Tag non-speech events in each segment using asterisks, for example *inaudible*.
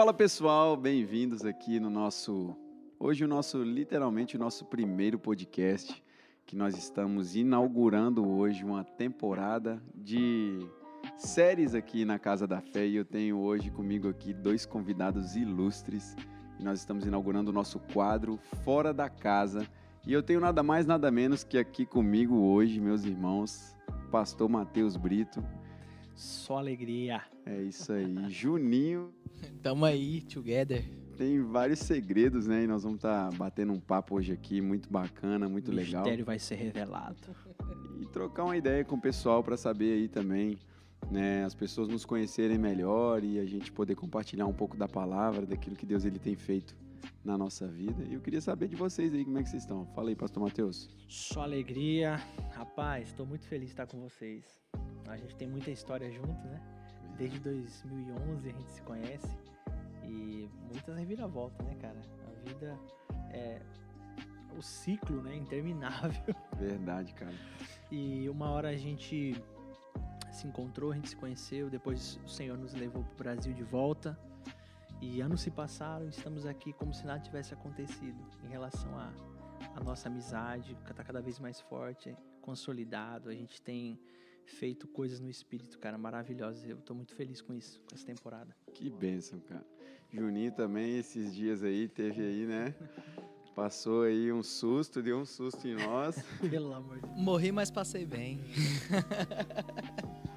Fala pessoal, bem-vindos aqui no nosso hoje o nosso literalmente o nosso primeiro podcast que nós estamos inaugurando hoje uma temporada de séries aqui na Casa da Fé. E eu tenho hoje comigo aqui dois convidados ilustres. E nós estamos inaugurando o nosso quadro Fora da Casa. E eu tenho nada mais nada menos que aqui comigo hoje meus irmãos Pastor Matheus Brito só alegria. É isso aí. Juninho. *laughs* Tamo aí, together. Tem vários segredos, né? E nós vamos estar tá batendo um papo hoje aqui, muito bacana, muito o legal. O mistério vai ser revelado. E trocar uma ideia com o pessoal para saber aí também, né? As pessoas nos conhecerem melhor e a gente poder compartilhar um pouco da palavra, daquilo que Deus ele tem feito na nossa vida. E eu queria saber de vocês aí, como é que vocês estão. Fala aí, pastor Matheus. Só alegria. Rapaz, estou muito feliz de estar com vocês. A gente tem muita história junto, né? Desde 2011 a gente se conhece e muitas reviravoltas, né, cara? A vida é o ciclo, né, interminável. *laughs* Verdade, cara. E uma hora a gente se encontrou, a gente se conheceu, depois o Senhor nos levou para o Brasil de volta. E anos se passaram, estamos aqui como se nada tivesse acontecido em relação a a nossa amizade está cada vez mais forte, consolidado. A gente tem feito coisas no espírito, cara, maravilhosas. Eu estou muito feliz com isso, com essa temporada. Que bênção, cara. Juninho também, esses dias aí, teve aí, né? Passou aí um susto, deu um susto em nós. *laughs* Pelo amor de Deus. Morri, mas passei bem.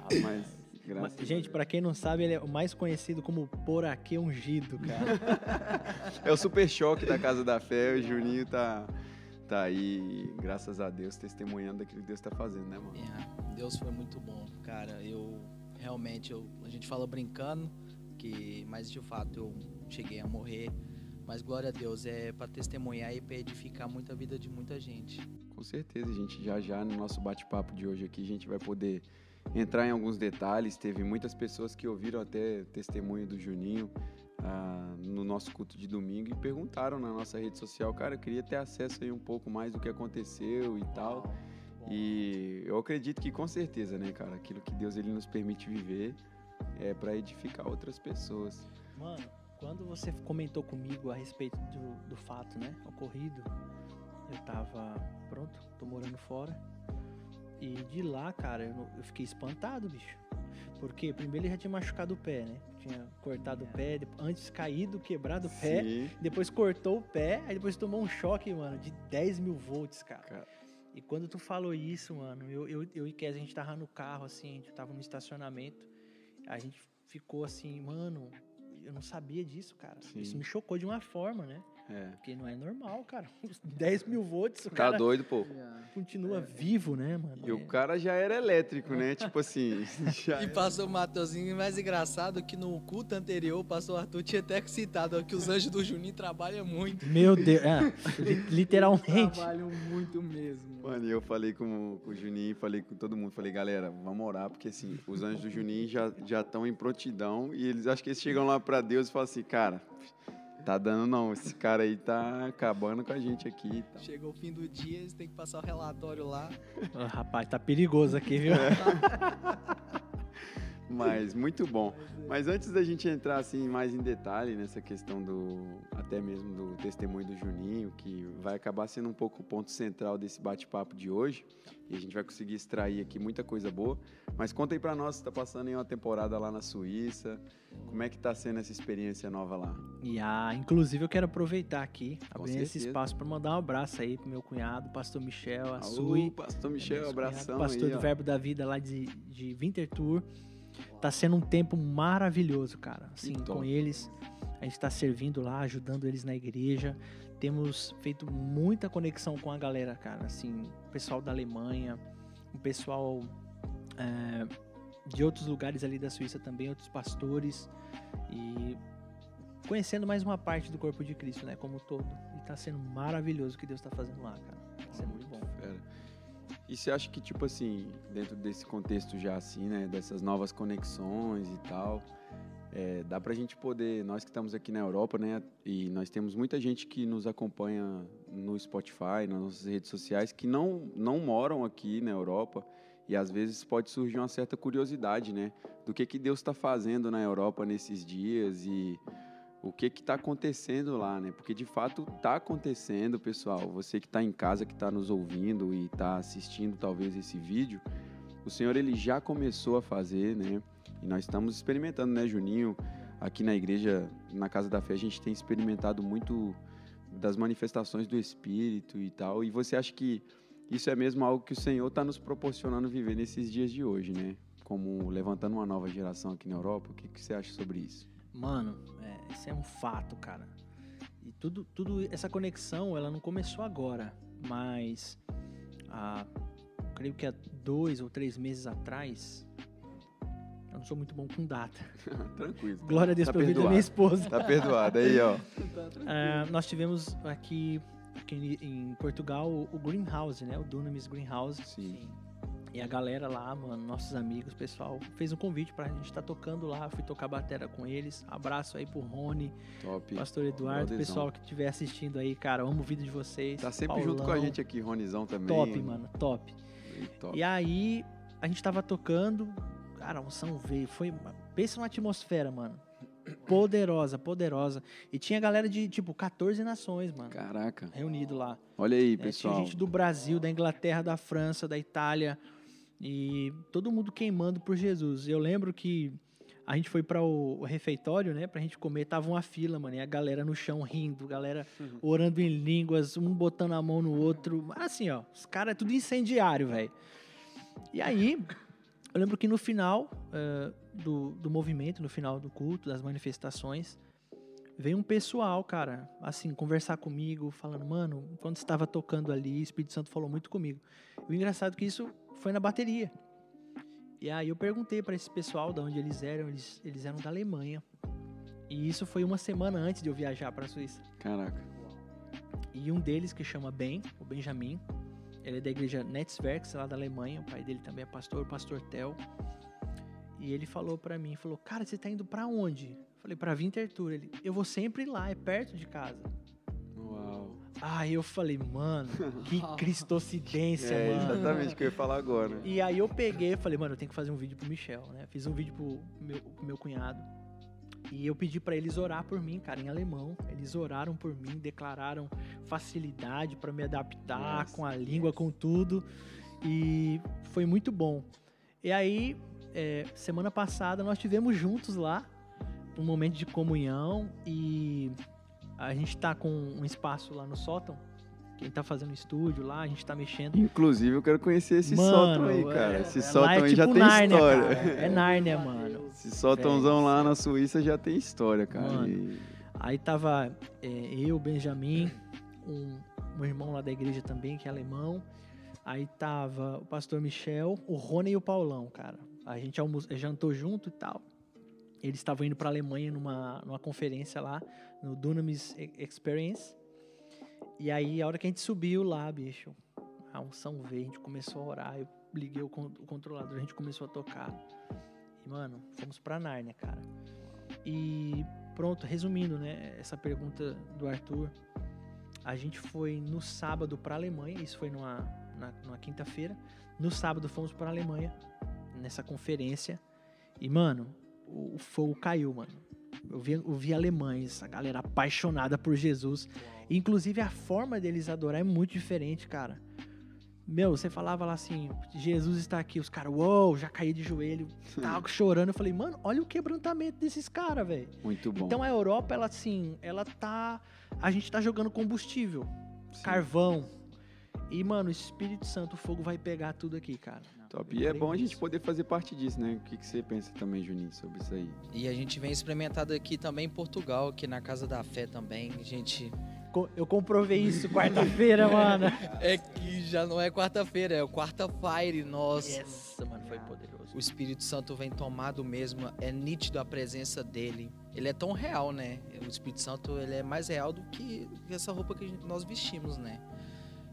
ah, mas Graças Gente, para quem não sabe, ele é o mais conhecido como Poraquê Ungido, cara. *laughs* é o super choque da Casa da Fé. O Juninho tá, tá aí, graças a Deus, testemunhando daquilo que Deus tá fazendo, né, mano? É, Deus foi muito bom, cara. Eu realmente, eu, a gente fala brincando, que, mas de fato eu cheguei a morrer. Mas glória a Deus, é para testemunhar e para edificar muita vida de muita gente. Com certeza, gente já já no nosso bate-papo de hoje aqui, a gente vai poder entrar em alguns detalhes. Teve muitas pessoas que ouviram até testemunho do Juninho ah, no nosso culto de domingo e perguntaram na nossa rede social, cara, eu queria ter acesso aí um pouco mais do que aconteceu e tal. E eu acredito que com certeza, né, cara, aquilo que Deus ele nos permite viver é para edificar outras pessoas. Mano, quando você comentou comigo a respeito do, do fato, né, ocorrido, eu tava pronto, tô morando fora e de lá, cara, eu, fiquei espantado, bicho. Porque primeiro ele já tinha machucado o pé, né? Tinha cortado o pé, antes caído, quebrado o pé, Sim. depois cortou o pé, aí depois tomou um choque, mano, de 10 mil volts, cara. cara. E quando tu falou isso, mano, eu, eu, eu e Kes, a gente tava no carro, assim, a gente tava no estacionamento, a gente ficou assim, mano, eu não sabia disso, cara. Sim. Isso me chocou de uma forma, né? É. Porque não é normal, cara. *laughs* 10 mil volts, o tá cara doido, pô. Continua é. vivo, né, mano? E é. o cara já era elétrico, né? *laughs* tipo assim. *laughs* e passou o Matheusinho, mais engraçado que no culto anterior, o pastor Arthur tinha até citado que os anjos do Juninho trabalham muito. Meu Deus, é, literalmente. trabalham muito mesmo. Mano, e eu falei com, com o Juninho, falei com todo mundo, falei, galera, vamos orar, porque assim, os anjos do Juninho já estão em prontidão e eles acho que eles chegam lá para Deus e falam assim, cara Tá dando não, esse cara aí tá acabando com a gente aqui. Tá. Chegou o fim do dia, eles têm que passar o relatório lá. Oh, *laughs* rapaz, tá perigoso aqui, viu? É. *laughs* Mas muito bom. Mas antes da gente entrar assim mais em detalhe nessa questão do até mesmo do testemunho do Juninho, que vai acabar sendo um pouco o ponto central desse bate-papo de hoje, e a gente vai conseguir extrair aqui muita coisa boa. Mas conta aí para nós, está passando em uma temporada lá na Suíça, como é que está sendo essa experiência nova lá? E ah, inclusive eu quero aproveitar aqui, abrir esse espaço para mandar um abraço aí pro meu cunhado, pastor Michel, a Alô, Sui. pastor Michel, abração cunhado, pastor aí, do Verbo da Vida lá de, de Winterthur. Tá sendo um tempo maravilhoso, cara. Assim, com eles, a gente está servindo lá, ajudando eles na igreja. Temos feito muita conexão com a galera, cara. Assim, o pessoal da Alemanha, o pessoal é, de outros lugares ali da Suíça também, outros pastores. E conhecendo mais uma parte do corpo de Cristo, né? Como todo. E tá sendo maravilhoso o que Deus tá fazendo lá, cara. Tá sendo muito bom. Fera. E você acha que, tipo assim, dentro desse contexto já assim, né, dessas novas conexões e tal, é, dá pra gente poder, nós que estamos aqui na Europa, né, e nós temos muita gente que nos acompanha no Spotify, nas nossas redes sociais, que não, não moram aqui na Europa, e às vezes pode surgir uma certa curiosidade, né, do que, que Deus está fazendo na Europa nesses dias e o que que está acontecendo lá, né? Porque de fato está acontecendo, pessoal. Você que está em casa, que está nos ouvindo e está assistindo talvez esse vídeo, o Senhor ele já começou a fazer, né? E nós estamos experimentando, né, Juninho? Aqui na igreja, na Casa da Fé, a gente tem experimentado muito das manifestações do Espírito e tal. E você acha que isso é mesmo algo que o Senhor está nos proporcionando viver nesses dias de hoje, né? Como levantando uma nova geração aqui na Europa. O que, que você acha sobre isso? Mano, é, isso é um fato, cara. E tudo, tudo essa conexão, ela não começou agora, mas há, creio que há dois ou três meses atrás, eu não sou muito bom com data. *laughs* Tranquilo. Glória a Deus Tá pelo vida da minha esposa. Tá perdoado aí, ó. *laughs* Ah, nós tivemos aqui, aqui em Portugal o Greenhouse, né? O Dunamis Greenhouse. Sim. E a galera lá, mano, nossos amigos, pessoal, fez um convite pra gente estar tocando lá. Fui tocar batera com eles. Abraço aí pro Rony, Top. Pastor Eduardo, pessoal que estiver assistindo aí, cara. Amo o vídeo de vocês. Tá sempre junto com a Paulão. gente aqui, Ronizão também. Top, mano, top. E top. E aí, a gente tava tocando, cara, a unção veio. Foi. Pensa numa atmosfera, mano. Poderosa, poderosa. E tinha galera de, tipo, 14 nações, mano. Caraca. Reunido lá. Olha aí, É, tinha pessoal. gente do Brasil, da Inglaterra, da França, da Itália. E todo mundo queimando por Jesus. Eu lembro que a gente foi para o, o refeitório, né, pra gente comer, tava uma fila, mano, e a galera no chão rindo, galera *laughs* orando em línguas, um botando a mão no outro. Assim, ó, os caras é tudo incendiário, velho. E aí, eu lembro que no final eh, do, do movimento, no final do culto, das manifestações, veio um pessoal, cara, assim, conversar comigo, falando, mano, quando estava tocando ali, o Espírito Santo falou muito comigo. E o engraçado é que isso foi na bateria. E aí eu perguntei para esse pessoal de onde eles eram, eles, eles eram da Alemanha. E isso foi uma semana antes de eu viajar para a Suíça. Caraca. E um deles, que chama Ben, o Benjamin, ele é da igreja Netzwerks, lá da Alemanha. O pai dele também é pastor, o pastor Tel. E ele falou pra mim, falou, cara, você tá indo pra onde? Eu falei, pra Winterthur. Ele, eu vou sempre lá, é perto de casa. Aí eu falei, mano, que *laughs* cristocidência, É mano. exatamente o que eu ia falar agora. E aí eu peguei e falei, mano, eu tenho que fazer um vídeo pro Michel, né? Fiz um vídeo pro meu, pro meu cunhado. E eu pedi pra eles orar por mim, cara, em alemão. Eles oraram por mim, declararam facilidade pra me adaptar Nossa. com a língua, com tudo. E foi muito bom. E aí, é, semana passada, nós tivemos juntos lá um momento de comunhão e a gente tá com um espaço lá no sótão. Quem tá fazendo estúdio lá, a gente tá mexendo. Inclusive, eu quero conhecer esse Mano, sótão aí, é- cara. Esse é- sótão é aí já tipo tem Nárnia, história. cara. É Nárnia, mano. Esse sótãozão lá na Suíça já tem história, cara. Mano. E- Aí tava é, eu, Benjamin, um, um irmão lá da igreja também, que é alemão. Aí tava o pastor Michel, o Rony e o Paulão, cara. A gente almo- jantou junto e tal. Eles estavam indo pra Alemanha numa, numa conferência lá, no Dunamis Experience. E aí, a hora que a gente subiu lá, bicho, a unção veio, a gente começou a orar. Eu liguei o, con- o controlador, a gente começou a tocar. E, mano, fomos pra Nárnia, cara. E pronto, resumindo, né, essa pergunta do Arthur. A gente foi no sábado pra Alemanha, isso foi numa, na, numa quinta-feira. No sábado fomos pra Alemanha, nessa conferência. E, mano, o, fogo caiu, mano. Eu vi, eu vi alemães, a galera apaixonada por Jesus. Inclusive, a forma deles adorar é muito diferente, cara. Meu, você falava lá assim, Jesus está aqui, os caras, uou, já caí de joelho, *laughs* tava chorando. Eu falei, mano, olha o quebrantamento desses caras, velho. Muito bom. Então a Europa, ela assim, ela tá. A gente tá jogando combustível, Sim. carvão. E, mano, o Espírito Santo, o fogo vai pegar tudo aqui, cara. Top. E é bom a gente poder fazer parte disso, né? O que, que você pensa também, Juninho, sobre isso aí? E a gente vem experimentado aqui também em Portugal, aqui na Casa da Fé também. Gente, Co- Eu comprovei isso quarta-feira, mano. *laughs* é que já não é quarta-feira, é o quarta-feira, nossa. Essa, mano, foi poderoso. O Espírito Santo vem tomado mesmo, é nítido a presença dele. Ele é tão real, né? O Espírito Santo ele é mais real do que essa roupa que a gente- nós vestimos, né?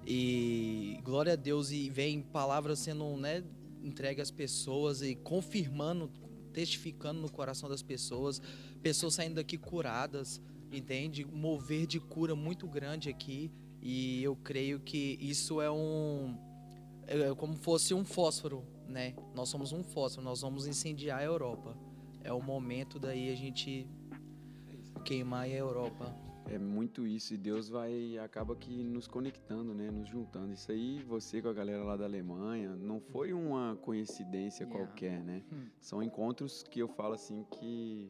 E glória a Deus e vem palavras sendo, né, entregue às pessoas e confirmando, testificando no coração das pessoas, pessoas saindo daqui curadas, entende? Mover de cura muito grande aqui e eu creio que isso é um é como fosse um fósforo, né? Nós somos um fósforo, nós vamos incendiar a Europa. É o momento daí a gente queimar a Europa. É muito isso, e Deus vai, acaba que nos conectando, né, nos juntando. Isso aí, você com a galera lá da Alemanha, não foi uma coincidência Yeah. qualquer, né? Hum. São encontros que eu falo assim que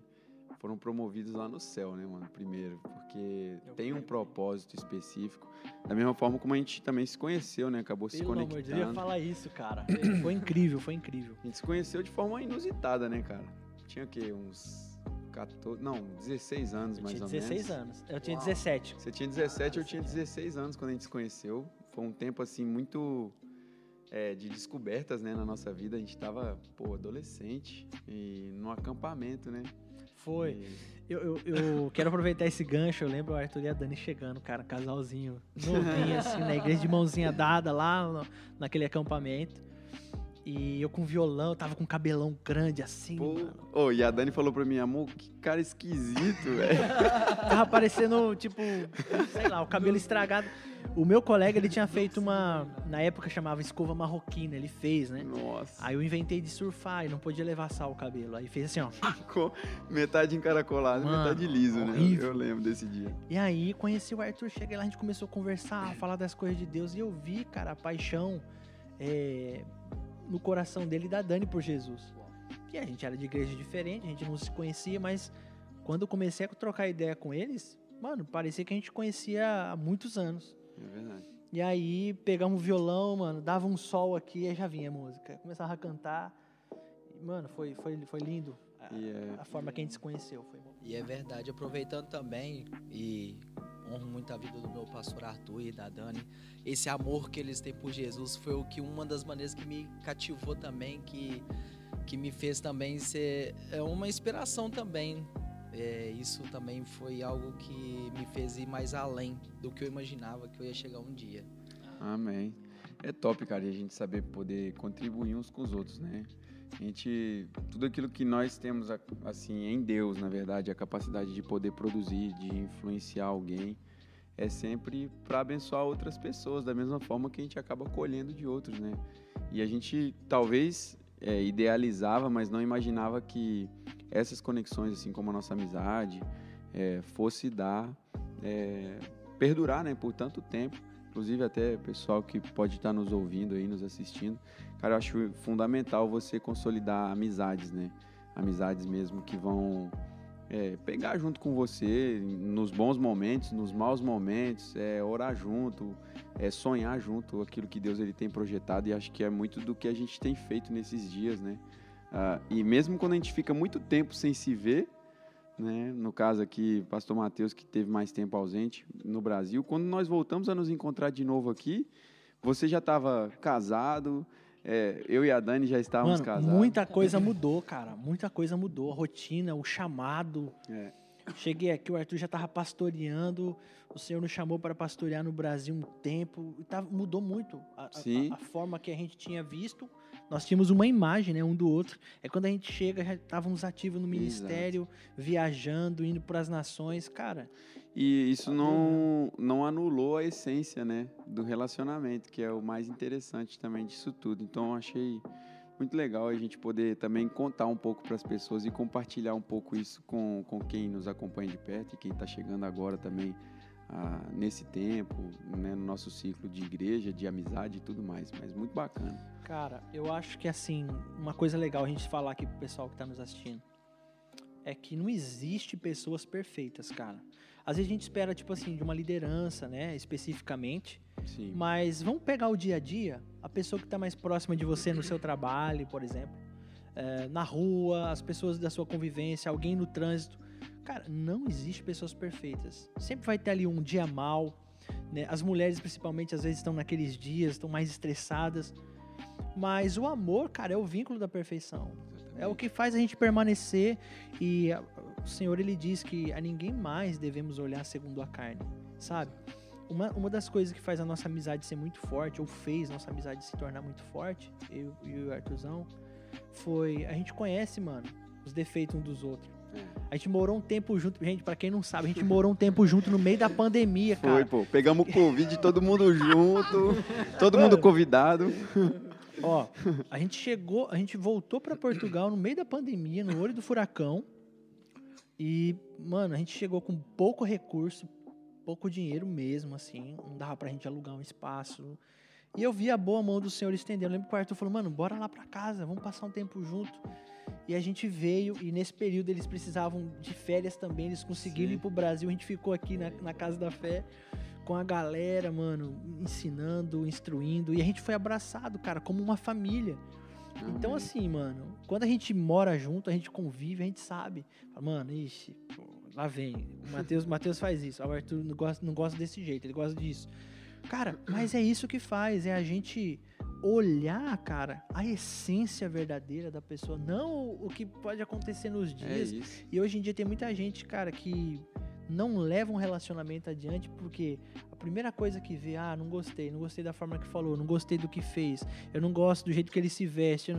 foram promovidos lá no céu, né, mano? Primeiro, porque Eu tem um propósito específico. Da mesma forma como a gente também se conheceu, né? Acabou se Pelo amor de Deus, eu ia conectando. falar isso, cara. Foi incrível, foi incrível. A gente se conheceu de forma inusitada, né, cara? Tinha o quê? Uns 14, não, 16 anos Eu mais ou 16 menos. anos. Eu tinha Uau. 17. Você tinha 17, eu tinha 16 anos quando a gente se conheceu. Foi um tempo, assim, muito é, de descobertas, né, na nossa vida. A gente tava, pô, adolescente e num acampamento, né? Foi. E- Eu, eu, eu *laughs* quero aproveitar esse gancho. Eu lembro o Arthur e a Dani chegando, cara, casalzinho novinho, assim, na igreja de mãozinha dada lá no- naquele acampamento. E eu com violão, tava com cabelão grande assim, Pô, mano. Ô, e a Dani falou pra mim, amor, que cara esquisito, *laughs* velho. Tava parecendo, tipo, sei lá, o cabelo estragado. O meu colega, ele tinha feito uma. Na época chamava escova marroquina, ele fez, né? Nossa, Aí eu inventei de surfar e não podia levar sal o cabelo. Aí fez assim, ó. ficou metade encaracolado, Mano, metade liso, né? horrível. Eu lembro desse dia. E aí conheci o Arthur, cheguei lá, a gente começou a conversar, a falar das coisas de Deus. E eu vi, cara, a paixão é, no coração dele e da Dani por Jesus. E a gente era de igreja diferente, a gente não se conhecia, mas quando eu comecei a trocar ideia com eles, mano, parecia que a gente conhecia há muitos anos. É verdade. E aí pegamos o violão, mano, dava um sol aqui, aí já vinha a música. Começava a cantar. E, Mano, foi, foi, foi lindo. A, E é- a forma que a gente se conheceu. Foi bom. E é verdade, aproveitando também e honro muito a vida do meu pastor Arthur e da Dani. Esse amor que eles têm por Jesus foi o que uma das maneiras que me cativou também, que, que me fez também ser é uma inspiração também. É, isso também foi algo que me fez ir mais além do que eu imaginava que eu ia chegar um dia. Amém. É top, cara, a gente saber poder contribuir uns com os outros, né? A gente, tudo aquilo que nós temos, assim, em Deus, na verdade, a capacidade de poder produzir, de influenciar alguém, é sempre para abençoar outras pessoas, da mesma forma que a gente acaba colhendo de outros, né? E a gente talvez é, idealizava, mas não imaginava que essas conexões, assim como a nossa amizade, é, fosse dar, é, perdurar, né, por tanto tempo inclusive até pessoal que pode estar nos ouvindo aí, nos assistindo. Cara, eu acho fundamental você consolidar amizades, né? Amizades mesmo que vão é, pegar junto com você nos bons momentos, nos maus momentos, é, orar junto, é, sonhar junto aquilo que Deus ele tem projetado e acho que é muito do que a gente tem feito nesses dias, né? Ah, e mesmo quando a gente fica muito tempo sem se ver, né? No caso aqui, pastor Mateus, que teve mais tempo ausente no Brasil, quando nós voltamos a nos encontrar de novo aqui, você já estava casado, é, eu e a Dani já estávamos Mano, casados. muita coisa mudou, cara. Muita coisa mudou. A rotina, o chamado. É. Cheguei aqui, o Arthur já tava pastoreando. O Senhor nos chamou para pastorear no Brasil um tempo. E tava- mudou muito a, a- a- forma que a gente tinha visto. Nós tínhamos uma imagem, né, um do outro. É quando a gente chega, já estávamos ativos no ministério, viajando, indo para as nações. Cara, E isso Tá não, não anulou a essência, né, do relacionamento, que é o mais interessante também disso tudo. Então, eu achei muito legal a gente poder também contar um pouco para as pessoas e compartilhar um pouco isso com, com quem nos acompanha de perto e quem está chegando agora também ah, nesse tempo, né, no nosso ciclo de igreja, de amizade e tudo mais. Mas muito bacana. Cara, eu acho que assim, uma coisa legal a gente falar aqui pro pessoal que tá nos assistindo é que não existe pessoas perfeitas, cara. Às vezes a gente espera, tipo assim, de uma liderança, né, especificamente, Sim. mas vamos pegar o dia a dia, a pessoa que tá mais próxima de você no seu trabalho, por exemplo, é, na rua, as pessoas da sua convivência, alguém no trânsito. Cara, não existe pessoas perfeitas. Sempre vai ter ali um dia mal, né? As mulheres, principalmente, às vezes estão naqueles dias, estão mais estressadas. Mas o amor, cara, é o vínculo da perfeição. É o que faz a gente permanecer e o Senhor ele diz que a ninguém mais devemos olhar segundo a carne, sabe? Uma, uma das coisas que faz a nossa amizade ser muito forte, ou fez nossa amizade se tornar muito forte, eu e o Arthurzão, foi a gente conhece, mano, os defeitos um dos outros. É. A gente morou um tempo junto, gente, pra quem não sabe, a gente morou um tempo junto no meio da pandemia, Foi, cara. pô. Pegamos o Covid, todo mundo junto, todo mundo convidado. Ó, a gente chegou, a gente voltou pra Portugal no meio da pandemia, no olho do furacão. E, mano, a gente chegou com pouco recurso, pouco dinheiro mesmo, assim. Não dava pra gente alugar um espaço. E eu vi a boa mão do Senhor estendendo. Eu lembro que o Arthur falou, mano, bora lá pra casa, vamos passar um tempo junto. E a gente veio, e nesse período eles precisavam de férias também, eles conseguiram Sim. ir pro Brasil. A gente ficou aqui na, na Casa da Fé com a galera, mano, ensinando, instruindo. E a gente foi abraçado, cara, como uma família. Então, Amém. assim, mano, quando a gente mora junto, a gente convive, a gente sabe. Mano, ixi, pô, lá vem. O Matheus, Matheus faz isso. O Arthur não gosta, não gosta desse jeito, ele gosta disso. Cara, mas é isso que faz, é a gente olhar, cara, a essência verdadeira da pessoa, não o que pode acontecer nos É dias. isso. E hoje em dia tem muita gente, cara, que não leva um relacionamento adiante porque a primeira coisa que vê, ah, não gostei, não gostei da forma que falou, não gostei do que fez, eu não gosto do jeito que ele se veste.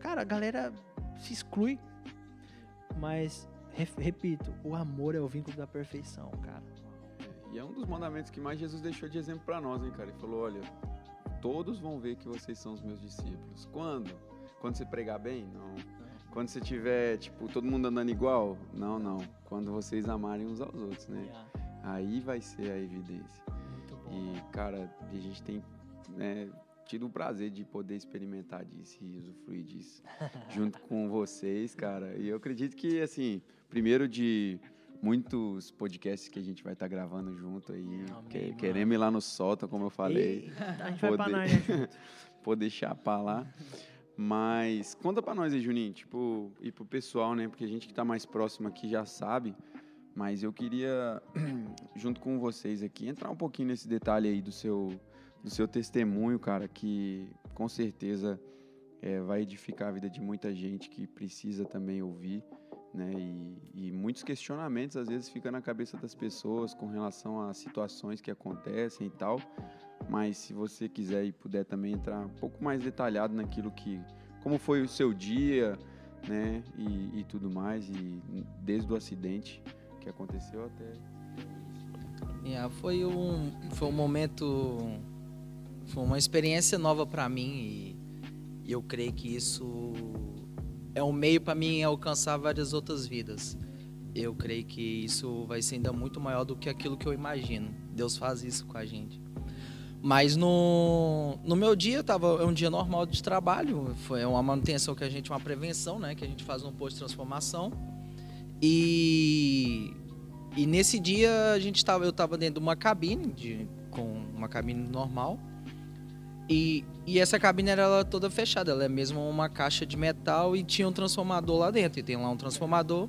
Cara, a galera se exclui. Mas, re- repito, o amor é o vínculo da perfeição, cara. E é um dos mandamentos que mais Jesus deixou de exemplo pra nós, hein, cara? Ele falou: olha, todos vão ver que vocês são os meus discípulos. Quando? Quando você pregar bem? Não. Quando você tiver, tipo, todo mundo andando igual? Não, não. Quando vocês amarem uns aos outros, né? Aí vai ser a evidência. Muito bom. E, cara, a gente tem né, tido o prazer de poder experimentar disso e usufruir disso *laughs* junto com vocês, cara. E eu acredito que, assim, primeiro de muitos podcasts que a gente vai estar gravando junto aí, Amém, que- queremos ir lá no Sota, como eu falei, Eita, *laughs* a gente vai pra junto. *laughs* poder chapar lá. Mas conta pra nós aí, Juninho, tipo, e pro pessoal, né? Porque a gente que tá mais próximo aqui já sabe. Mas eu queria, *clears throat* junto com vocês aqui, entrar um pouquinho nesse detalhe aí do seu, do seu testemunho, cara, que com certeza é, vai edificar a vida de muita gente que precisa também ouvir, né? E, e muitos questionamentos às vezes ficam na cabeça das pessoas com relação a situações que acontecem e tal. Mas se você quiser e puder também entrar um pouco mais detalhado naquilo que, como foi o seu dia, né? E, e tudo mais, e desde o acidente que aconteceu até Yeah, foi um foi um momento foi uma experiência nova para mim e, e eu creio que isso é um meio para mim alcançar várias outras vidas. Eu creio que isso vai ser ainda muito maior do que aquilo que eu imagino. Deus faz isso com a gente. Mas no, no meu dia tava é um dia normal de trabalho, foi uma manutenção que a gente uma prevenção, né, que a gente faz no posto de transformação. E e nesse dia a gente tava, eu tava dentro de uma cabine, de, com uma cabine normal. E, e essa cabine era ela toda fechada, ela é mesmo uma caixa de metal e tinha um transformador lá dentro. E tem lá um transformador.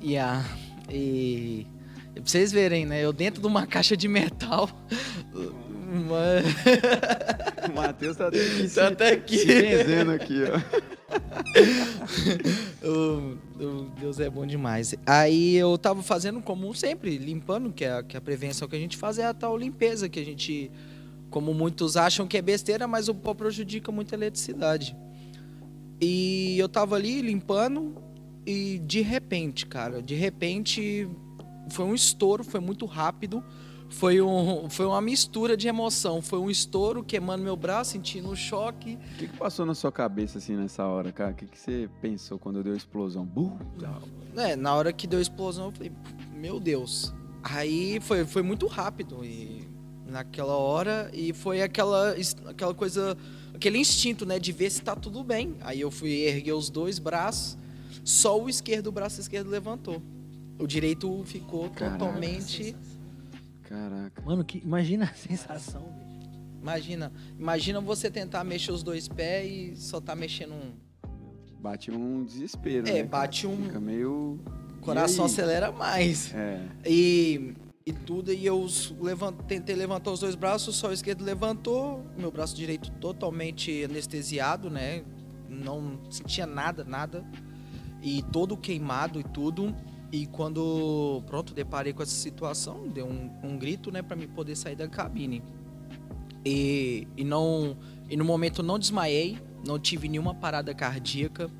E a. E. Pra vocês verem, né? Eu dentro de uma *laughs* caixa de metal. Uma- O *laughs* Matheus tá até aqui, se, Tá até aqui. se benzendo aqui, ó. *laughs* O- o Deus é bom demais. Aí eu tava fazendo como sempre, limpando, que é, a- que a prevenção que a gente faz é a tal limpeza, que a gente, como muitos acham que é besteira, mas o pó prejudica muito a eletricidade. E eu tava ali limpando e de repente, cara, de repente foi um estouro, foi muito rápido. Foi, um, foi uma mistura de emoção. Foi um estouro queimando meu braço, sentindo um choque. O que, que passou na sua cabeça assim nessa hora, cara? O que, que você pensou quando deu a explosão? Bum! É, na hora que deu a explosão, eu falei, meu Deus. Aí foi, foi muito rápido e naquela hora e foi aquela, aquela coisa, aquele instinto, né, de ver se tá tudo bem. Aí eu fui erguer os dois braços, só o esquerdo, o braço esquerdo levantou. O direito ficou Caraca. totalmente. Caraca. Mano, que, imagina a *laughs* sensação, bicho. Imagina, imagina você tentar mexer os dois pés e só tá mexendo um. Bate um desespero, É, né? cara? bate um- Fica meio... O coração acelera mais. É. E, e tudo, e eu s- levan- tentei levantar os dois braços, só o esquerdo levantou, meu braço direito totalmente anestesiado, né? Não sentia nada, nada. E todo queimado e tudo. E quando, pronto, deparei com essa situação, deu um, um grito, né, para me poder sair da cabine. E, e não e no momento não desmaiei, não tive nenhuma parada cardíaca.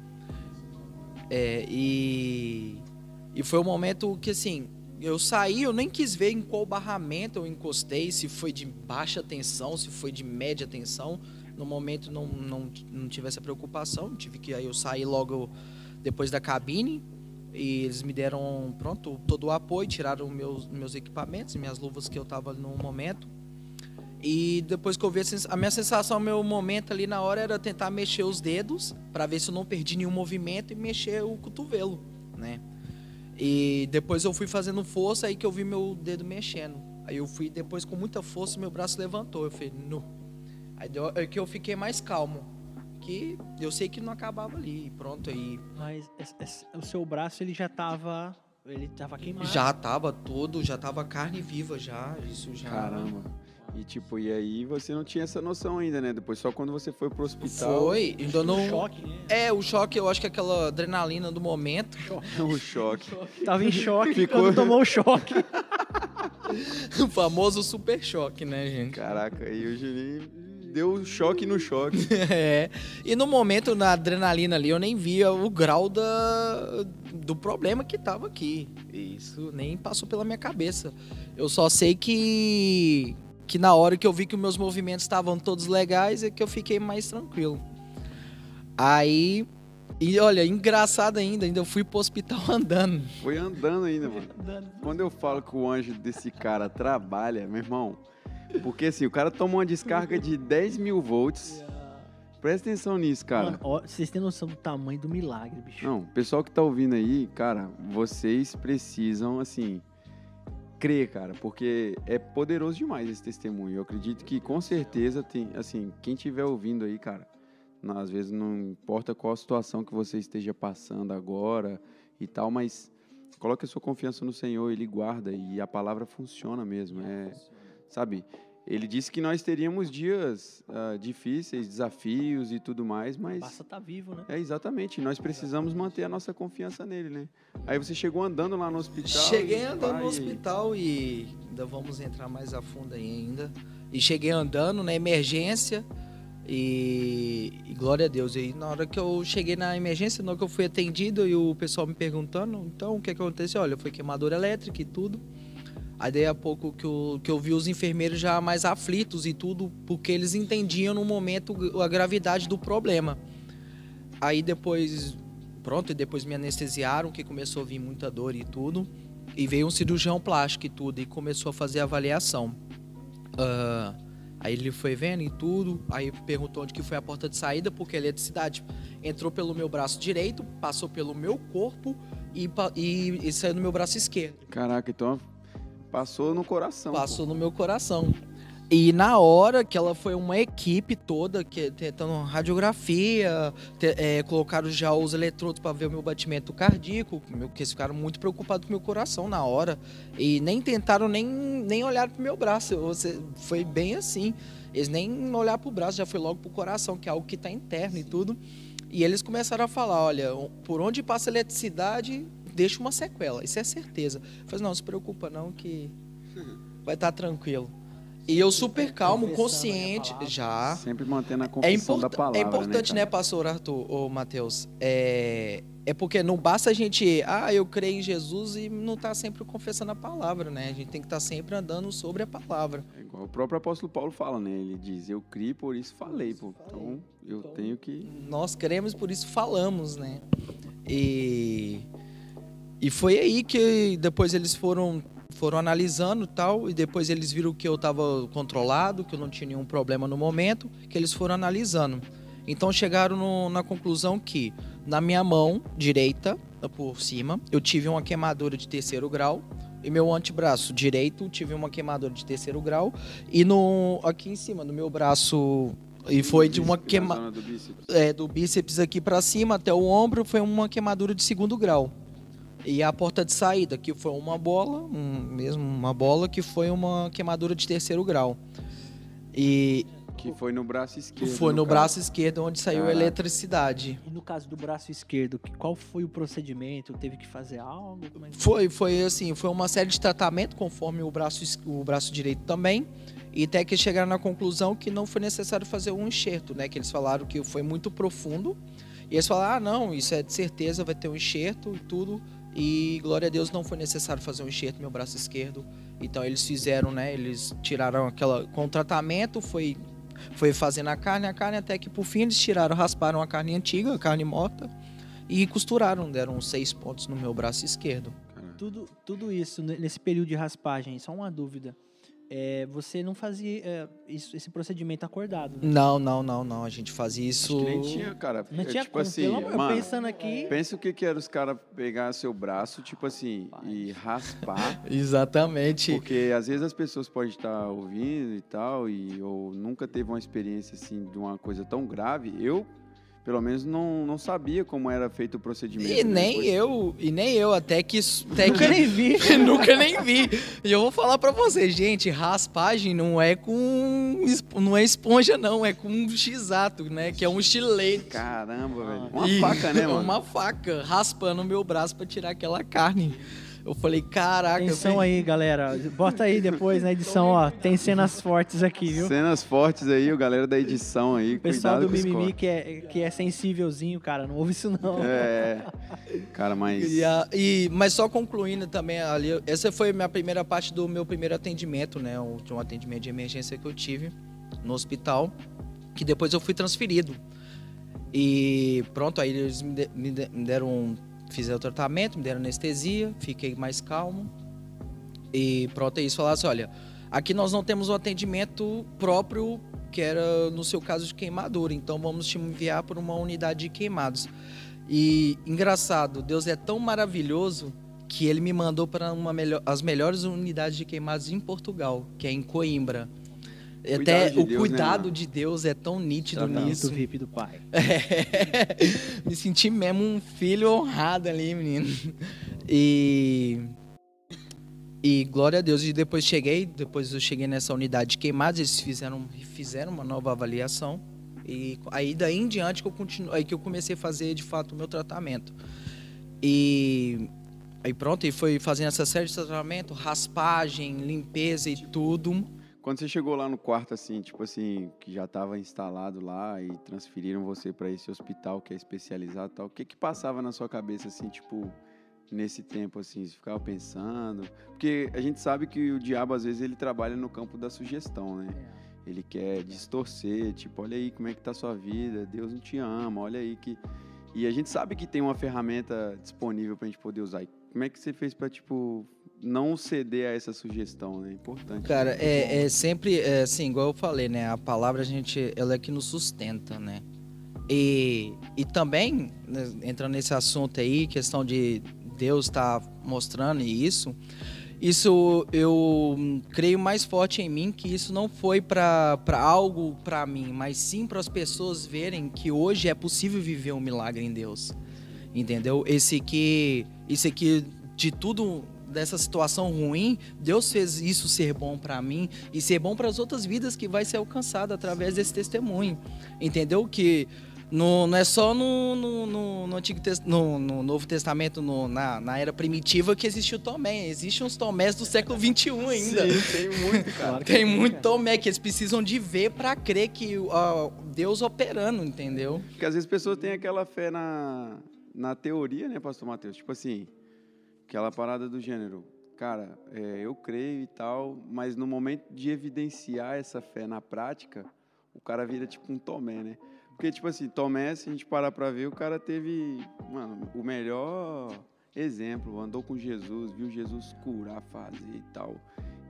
É, e e foi um momento que, assim, eu saí, eu nem quis ver em qual barramento eu encostei, se foi de baixa tensão, se foi de média tensão. No momento não, não, não tive essa preocupação, tive que aí eu saí logo depois da cabine. E eles me deram, pronto, todo o apoio, tiraram meus, meus equipamentos, minhas luvas que eu tava no momento. E depois que eu vi a minha sensação, meu momento ali na hora era tentar mexer os dedos para ver se eu não perdi nenhum movimento e mexer o cotovelo, né? E depois eu fui fazendo força aí que eu vi meu dedo mexendo. Aí eu fui depois com muita força, meu braço levantou. Eu falei, nu. Aí deu, é que eu fiquei mais calmo. Que eu sei que não acabava ali, pronto aí. Mas o seu braço ele já tava ele tava queimado. Já tava todo, já tava carne viva já, isso já. Caramba. E tipo, e aí você não tinha essa noção ainda, né? Depois só quando você foi pro hospital. Foi, ainda não. Um choque, né? É, o choque, eu acho que é aquela adrenalina do momento. o *laughs* choque. Tava em choque Ficou... quando tomou o choque. *laughs* o famoso super choque, né, gente? Caraca, aí o Juninho deu choque no choque. *laughs* é. E no momento, na adrenalina ali, eu nem via o grau da, do problema que tava aqui. Isso nem passou pela minha cabeça. Eu só sei que que na hora que eu vi que os meus movimentos estavam todos legais é que eu fiquei mais tranquilo. Aí, e olha, engraçado ainda, ainda eu fui pro hospital *laughs* andando. Foi andando ainda, mano. Quando eu falo que o anjo desse cara trabalha, meu irmão, porque assim, o cara toma uma descarga de 10 mil volts. Presta atenção nisso, cara. Mano, ó, vocês têm noção do tamanho do milagre, bicho. Não, pessoal que tá ouvindo aí, cara, vocês precisam, assim, crer, cara, porque é poderoso demais esse testemunho. Eu acredito que com certeza tem, assim, quem estiver ouvindo aí, cara, às vezes não importa qual a situação que você esteja passando agora e tal, mas coloque a sua confiança no Senhor, ele guarda e a palavra funciona mesmo, é, sabe? Ele disse que nós teríamos dias uh, difíceis, desafios e tudo mais, mas. Basta estar tá vivo, né? É, exatamente. Nós precisamos manter a nossa confiança nele, né? Aí você chegou andando lá no hospital. Cheguei andando pai... no hospital e ainda vamos entrar mais a fundo aí ainda. E cheguei andando na emergência e, e glória a Deus. E na hora que eu cheguei na emergência, na hora que eu fui atendido e o pessoal me perguntando, então o que, que aconteceu? Olha, foi queimadura elétrica e tudo. Aí daí a pouco que eu, que eu vi os enfermeiros já mais aflitos e tudo, porque eles entendiam no momento a gravidade do problema. Aí depois, pronto, e depois me anestesiaram, que começou a vir muita dor e tudo. E veio um cirurgião plástico e tudo, e começou a fazer a avaliação. Uh, aí ele foi vendo e tudo, aí perguntou onde que foi a porta de saída, porque a eletricidade entrou pelo meu braço direito, passou pelo meu corpo e, e, e saiu no meu braço esquerdo. Caraca, então Passou no coração. Passou pô. no meu coração. E na hora que ela foi uma equipe toda, que tentando radiografia, te, é, colocaram já os eletrodos para ver o meu batimento cardíaco, que eles ficaram muito preocupados com o meu coração na hora. E nem tentaram nem, nem olhar pro meu braço. Você, foi bem assim. Eles nem olharam pro braço, já foi logo pro coração, que é algo que está interno e tudo. E eles começaram a falar: olha, por onde passa a eletricidade, deixa uma sequela, isso é certeza. Eu falei, não, se preocupa não que vai estar tá tranquilo. E eu super calmo, consciente, já. Sempre mantendo a confissão é da palavra, É importante, né, né pastor Arthur, ou Matheus? É, é porque não basta a gente, ah, eu creio em Jesus e não tá sempre confessando a palavra, né? A gente tem que estar tá sempre andando sobre a palavra. É igual o próprio apóstolo Paulo fala, né? Ele diz, eu criei, por isso falei, pô. Então, eu então, tenho que... Nós cremos, por isso falamos, né? E... E foi aí que depois eles foram foram analisando tal e depois eles viram que eu estava controlado, que eu não tinha nenhum problema no momento, que eles foram analisando. Então chegaram no, na conclusão que na minha mão direita, por cima, eu tive uma queimadura de terceiro grau e meu antebraço direito tive uma queimadura de terceiro grau e no aqui em cima no meu braço e foi de uma queimadura do bíceps. É, do bíceps aqui para cima até o ombro foi uma queimadura de segundo grau. E a porta de saída, que foi uma bola, um, mesmo uma bola, que foi uma queimadura de terceiro grau. E que foi no braço esquerdo. Foi no, no braço esquerdo onde saiu Caraca. a eletricidade. E no caso do braço esquerdo, qual foi o procedimento? Teve que fazer algo? É foi, foi assim, foi uma série de tratamento conforme o braço, o braço direito também. E até que chegaram na conclusão que não foi necessário fazer um enxerto, né? Que eles falaram que foi muito profundo. E eles falaram: ah, não, isso é de certeza, vai ter um enxerto e tudo. E glória a Deus não foi necessário fazer um enxerto no meu braço esquerdo. Então eles fizeram, né? Eles tiraram aquela com tratamento, foi foi fazendo a carne, a carne até que por fim eles tiraram, rasparam a carne antiga, a carne morta e costuraram, deram seis pontos no meu braço esquerdo. Tudo, tudo isso, ne- nesse período de raspagem, só uma dúvida. É, você não fazia é, isso- esse procedimento acordado, né? Não, não, não, não. A gente fazia acho isso. que nem tinha, cara. Não É, tinha tipo como, assim, mano, pensando aqui. pensa o que que era os caras pegar seu braço, tipo assim, e raspar. *laughs* Exatamente. Porque às vezes as pessoas podem estar ouvindo e tal, e ou nunca teve uma experiência assim de uma coisa tão grave. Eu, pelo menos, não, não sabia como era feito o procedimento. E né? nem Depois- eu, e nem eu, até que. isso- Até Nunca que nem vi. *laughs* nunca nem vi. E eu vou falar pra vocês, gente, raspagem não é com. Não é esponja, não, é com um x-ato, né? Que é um estilete. Caramba, Ah. velho. Uma E- faca, né, *laughs* mano? Uma faca, raspando o meu braço pra tirar aquela carne. Eu falei, caraca. Atenção aí, galera. Bota aí depois na edição, ó. Tem cenas fortes aqui, viu? Cenas fortes aí, o galera da edição aí. O pessoal cuidado do mimimi que é, que é sensívelzinho, cara. Não ouve isso, não. É. Cara, mas. E, a- e- mas só concluindo também ali, essa foi a minha primeira parte do meu primeiro atendimento, né? um- um atendimento de emergência que eu tive no hospital, que depois eu fui transferido. E pronto, aí eles me, de- me de- me deram, um- fizeram o tratamento, me deram anestesia, fiquei mais calmo. E pronto, aí eles falaram assim, olha, aqui nós não temos um atendimento próprio, que era no seu caso de queimadura, então vamos te enviar para uma unidade de queimados. E engraçado, Deus é tão maravilhoso que ele me mandou para uma melhor, as melhores unidades de queimados em Portugal, que é em Coimbra. Até de o Deus, né, cuidado mano? de Deus é tão nítido Tratamento nisso. VIP do pai. *laughs* me senti mesmo um filho honrado ali, menino. E e glória a Deus. E depois cheguei, depois eu cheguei nessa unidade de queimados, eles fizeram fizeram uma nova avaliação. E aí daí em diante que eu continuo, aí que eu comecei a fazer de fato o meu tratamento. E aí pronto, e foi fazendo essa série de tratamento, raspagem, limpeza e tudo. Quando você chegou lá no quarto, assim, tipo assim, que já estava instalado lá e transferiram você para esse hospital que é especializado e tal, o que que passava na sua cabeça, assim, tipo, nesse tempo, assim, você ficava pensando? Porque a gente sabe que o diabo, às vezes, ele trabalha no campo da sugestão, né? Ele quer distorcer, tipo, olha aí como é que tá a sua vida, Deus não te ama, olha aí que... E a gente sabe que tem uma ferramenta disponível pra gente poder usar. E como é que você fez pra, tipo, não ceder a essa sugestão, né? Importante. Cara, né? é, é sempre é, assim, igual eu falei, né? A palavra a gente, ela é que nos sustenta, né? E, e também, né, entrando nesse assunto aí, questão de Deus estar mostrando isso, isso eu creio mais forte em mim que isso não foi para algo para mim, mas sim para as pessoas verem que hoje é possível viver um milagre em Deus. Entendeu? Esse que esse aqui de tudo dessa situação ruim, Deus fez isso ser bom para mim e ser bom para as outras vidas que vai ser alcançada através desse testemunho. Entendeu? Que no, não é só no, no, no, no Antigo no, no Novo Testamento, no- na, na era primitiva, que existiu Tomé. Existem uns Tomés do século XXI ainda. Sim, tem muito, cara. *laughs* Tem muito. Tomé que eles precisam de ver para crer que ó, Deus operando, entendeu? Porque às vezes as pessoas têm aquela fé na, na teoria, né, pastor Mateus? Tipo assim, aquela parada do gênero. Cara, é, eu creio e tal, mas no momento de evidenciar essa fé na prática, o cara vira tipo um Tomé, né? Porque, tipo assim, Tomé, se a gente parar pra ver, o cara teve, mano, o melhor exemplo. Andou com Jesus, viu Jesus curar, fazer e tal.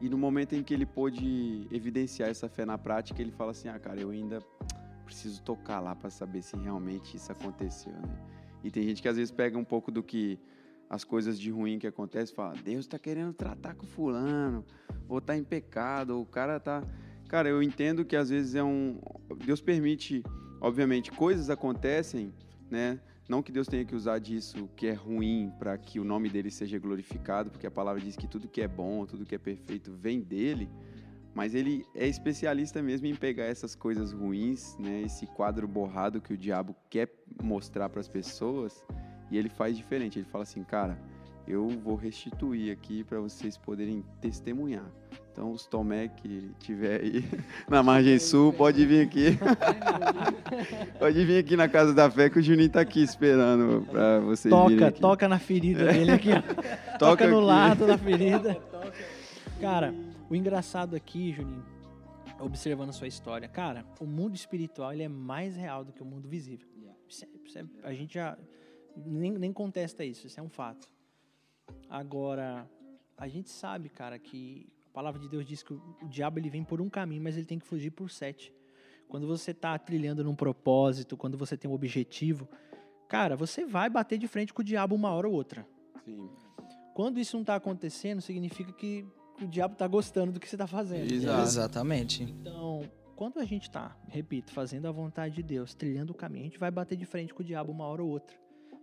E no momento em que ele pôde evidenciar essa fé na prática, ele fala assim: ah, cara, eu ainda preciso tocar lá para saber se realmente isso aconteceu, né? E tem gente que às vezes pega um pouco do que as coisas de ruim que acontecem fala: Deus está querendo tratar com fulano, ou tá em pecado, ou o cara tá. Cara, eu entendo que às vezes é um. Deus permite, obviamente, coisas acontecem, né? Não que Deus tenha que usar disso que é ruim para que o nome dele seja glorificado, porque a palavra diz que tudo que é bom, tudo que é perfeito vem dele. Mas ele é especialista mesmo em pegar essas coisas ruins, né? Esse quadro borrado que o diabo quer mostrar para as pessoas, e ele faz diferente. Ele fala assim, cara, eu vou restituir aqui para vocês poderem testemunhar. Então, os Tomé que tiver aí *laughs* na margem sul, pode vir aqui. *laughs* pode vir aqui na Casa da Fé que o Juninho tá aqui esperando para vocês virem Toca, toca na ferida dele aqui, ó. *laughs* Toca Toca no aqui. lado da ferida. Cara, o engraçado aqui, Juninho, observando a sua história, cara, o mundo espiritual ele é mais real do que o mundo visível. É- é- a gente já Nem, nem contesta isso, isso é um fato. Agora, a gente sabe, cara, que a palavra de Deus diz que o, diabo ele vem por um caminho, mas ele tem que fugir por sete. Quando você está trilhando num propósito, quando você tem um objetivo, cara, você vai bater de frente com o diabo uma hora ou outra. Sim. Quando isso não está acontecendo, significa que o diabo está gostando do que você está fazendo. Exato. Exatamente. Então, quando a gente está, repito, fazendo a vontade de Deus, trilhando o caminho, a gente vai bater de frente com o diabo uma hora ou outra.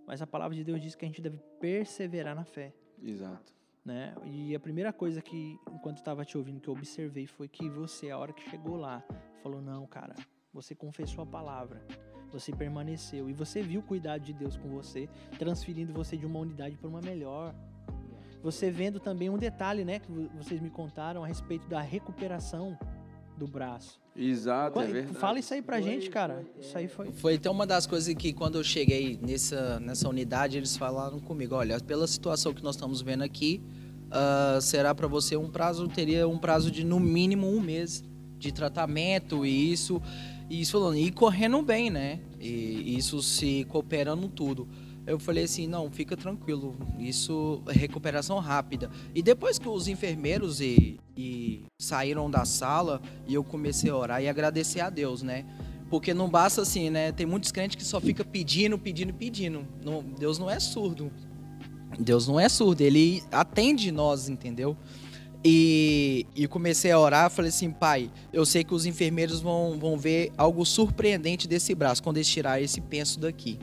Mas a palavra de Deus diz que a gente deve perseverar na fé. Exato. Né? E a primeira coisa que, enquanto estava te ouvindo, que eu observei foi que você, a hora que chegou lá, falou: Não, cara, você confessou a palavra, você permaneceu e você viu o cuidado de Deus com você, transferindo você de uma unidade para uma melhor. Você vendo também um detalhe, né, que vo- vocês me contaram a respeito da recuperação do braço. Exato, é Qu- verdade. Fala isso aí pra gente, cara. Isso aí foi. Foi até uma das coisas que quando eu cheguei nessa, nessa unidade, eles falaram comigo, olha, pela situação que nós estamos vendo aqui, ah, será para você um prazo, teria um prazo de no mínimo um mês de tratamento e isso, e isso falando, e correndo bem, né? E isso se cooperando tudo. Eu falei assim, não, fica tranquilo, isso é recuperação rápida. E depois que os enfermeiros e, e saíram da sala, e eu comecei a orar e agradecer a Deus, né? Porque não basta assim, né? Tem muitos crentes que só fica pedindo, pedindo, pedindo. Não, Deus não é surdo. Deus não é surdo, ele atende nós, entendeu? E, e comecei a orar, falei assim, pai, eu sei que os enfermeiros vão, vão ver algo surpreendente desse braço quando eles tirarem esse penso daqui.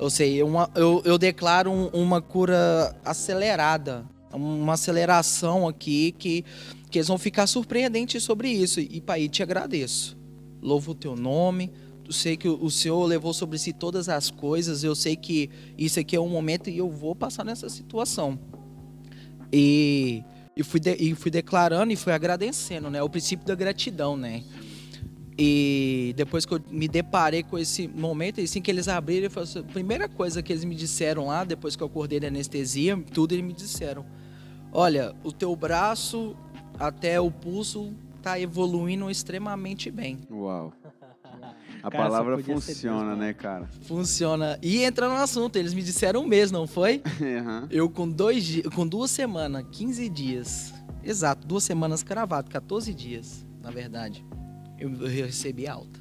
Eu sei, uma, eu, eu declaro um- uma cura acelerada, uma aceleração aqui que, que eles vão ficar surpreendentes sobre isso. E, pai, te agradeço. Louvo o teu nome. Eu sei que o o Senhor levou sobre si todas as coisas. Eu sei que isso aqui é um momento e eu vou passar nessa situação. E, e, fui, de- e fui declarando e fui agradecendo, né? O princípio da gratidão, né? E depois que eu me deparei com esse momento, assim que eles abriram, eu falei assim, a primeira coisa que eles me disseram lá, depois que eu acordei da anestesia, tudo eles me disseram: Olha, o teu braço até o pulso tá evoluindo extremamente bem. Uau. *laughs* A Cara, palavra funciona, Deus, né, cara? Funciona. E entrando no assunto, eles me disseram um mês, não foi? *laughs* Aham. Eu com dois dias, com duas semanas, 15 dias. Exato, duas semanas cravado, 14 dias, na verdade. Eu, recebi alta.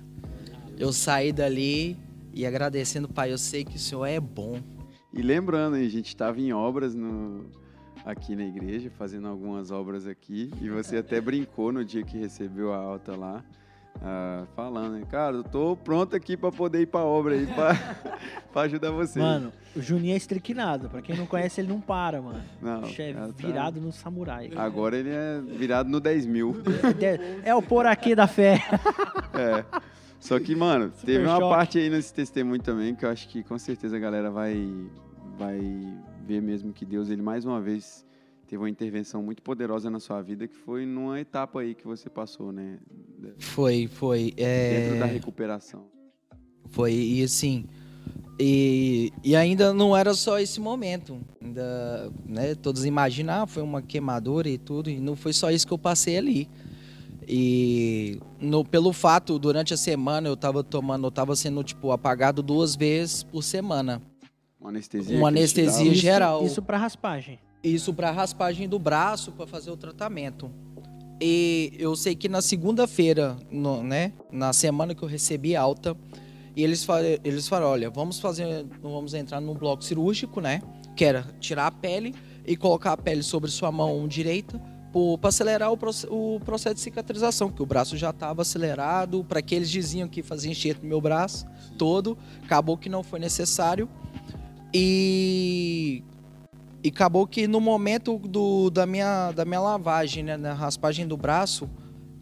Eu saí dali e agradecendo, pai, eu sei que o senhor é bom. E lembrando, a gente estava em obras no, aqui na igreja, fazendo algumas obras aqui, e você até brincou no dia que recebeu a alta lá, ah, falando, cara, eu tô pronto aqui para poder ir para obra aí, para *laughs* ajudar você. Mano, o Juninho é estriquinado. Pra quem não conhece, ele não para, mano. Não, O bicho é ela tá- virado no samurai. Agora ele é virado no 10 mil. É o por aqui da fé. *laughs* É. Só que, mano, teve uma choque. parte aí nesse testemunho também que eu acho que com certeza a galera vai, vai ver mesmo que Deus, ele mais uma vez teve uma intervenção muito poderosa na sua vida, que foi numa etapa aí que você passou, né? Foi, foi. é, Dentro da recuperação. Foi, e assim. E, e ainda não era só esse momento. Ainda, né, todos imaginam, ah, foi uma queimadura e tudo, e não foi só isso que eu passei ali. E no, pelo fato, durante a semana eu tava tomando, eu tava sendo, tipo, apagado duas vezes por semana. Uma anestesia. Uma anestesia davam. Isso, geral. isso pra raspagem. Isso para raspagem do braço para fazer o tratamento. E eu sei que na segunda-feira, no- né, na semana que eu recebi alta, e eles falaram, eles falaram, olha, vamos fazer, vamos entrar num bloco cirúrgico, né, que era tirar a pele e colocar a pele sobre sua mão direita para acelerar o, o processo de cicatrização, que o braço já estava acelerado, para que eles diziam que fazia enxerto no meu braço todo, acabou que não foi necessário. E e acabou que no momento do, da, minha, da minha lavagem, né, na raspagem do braço,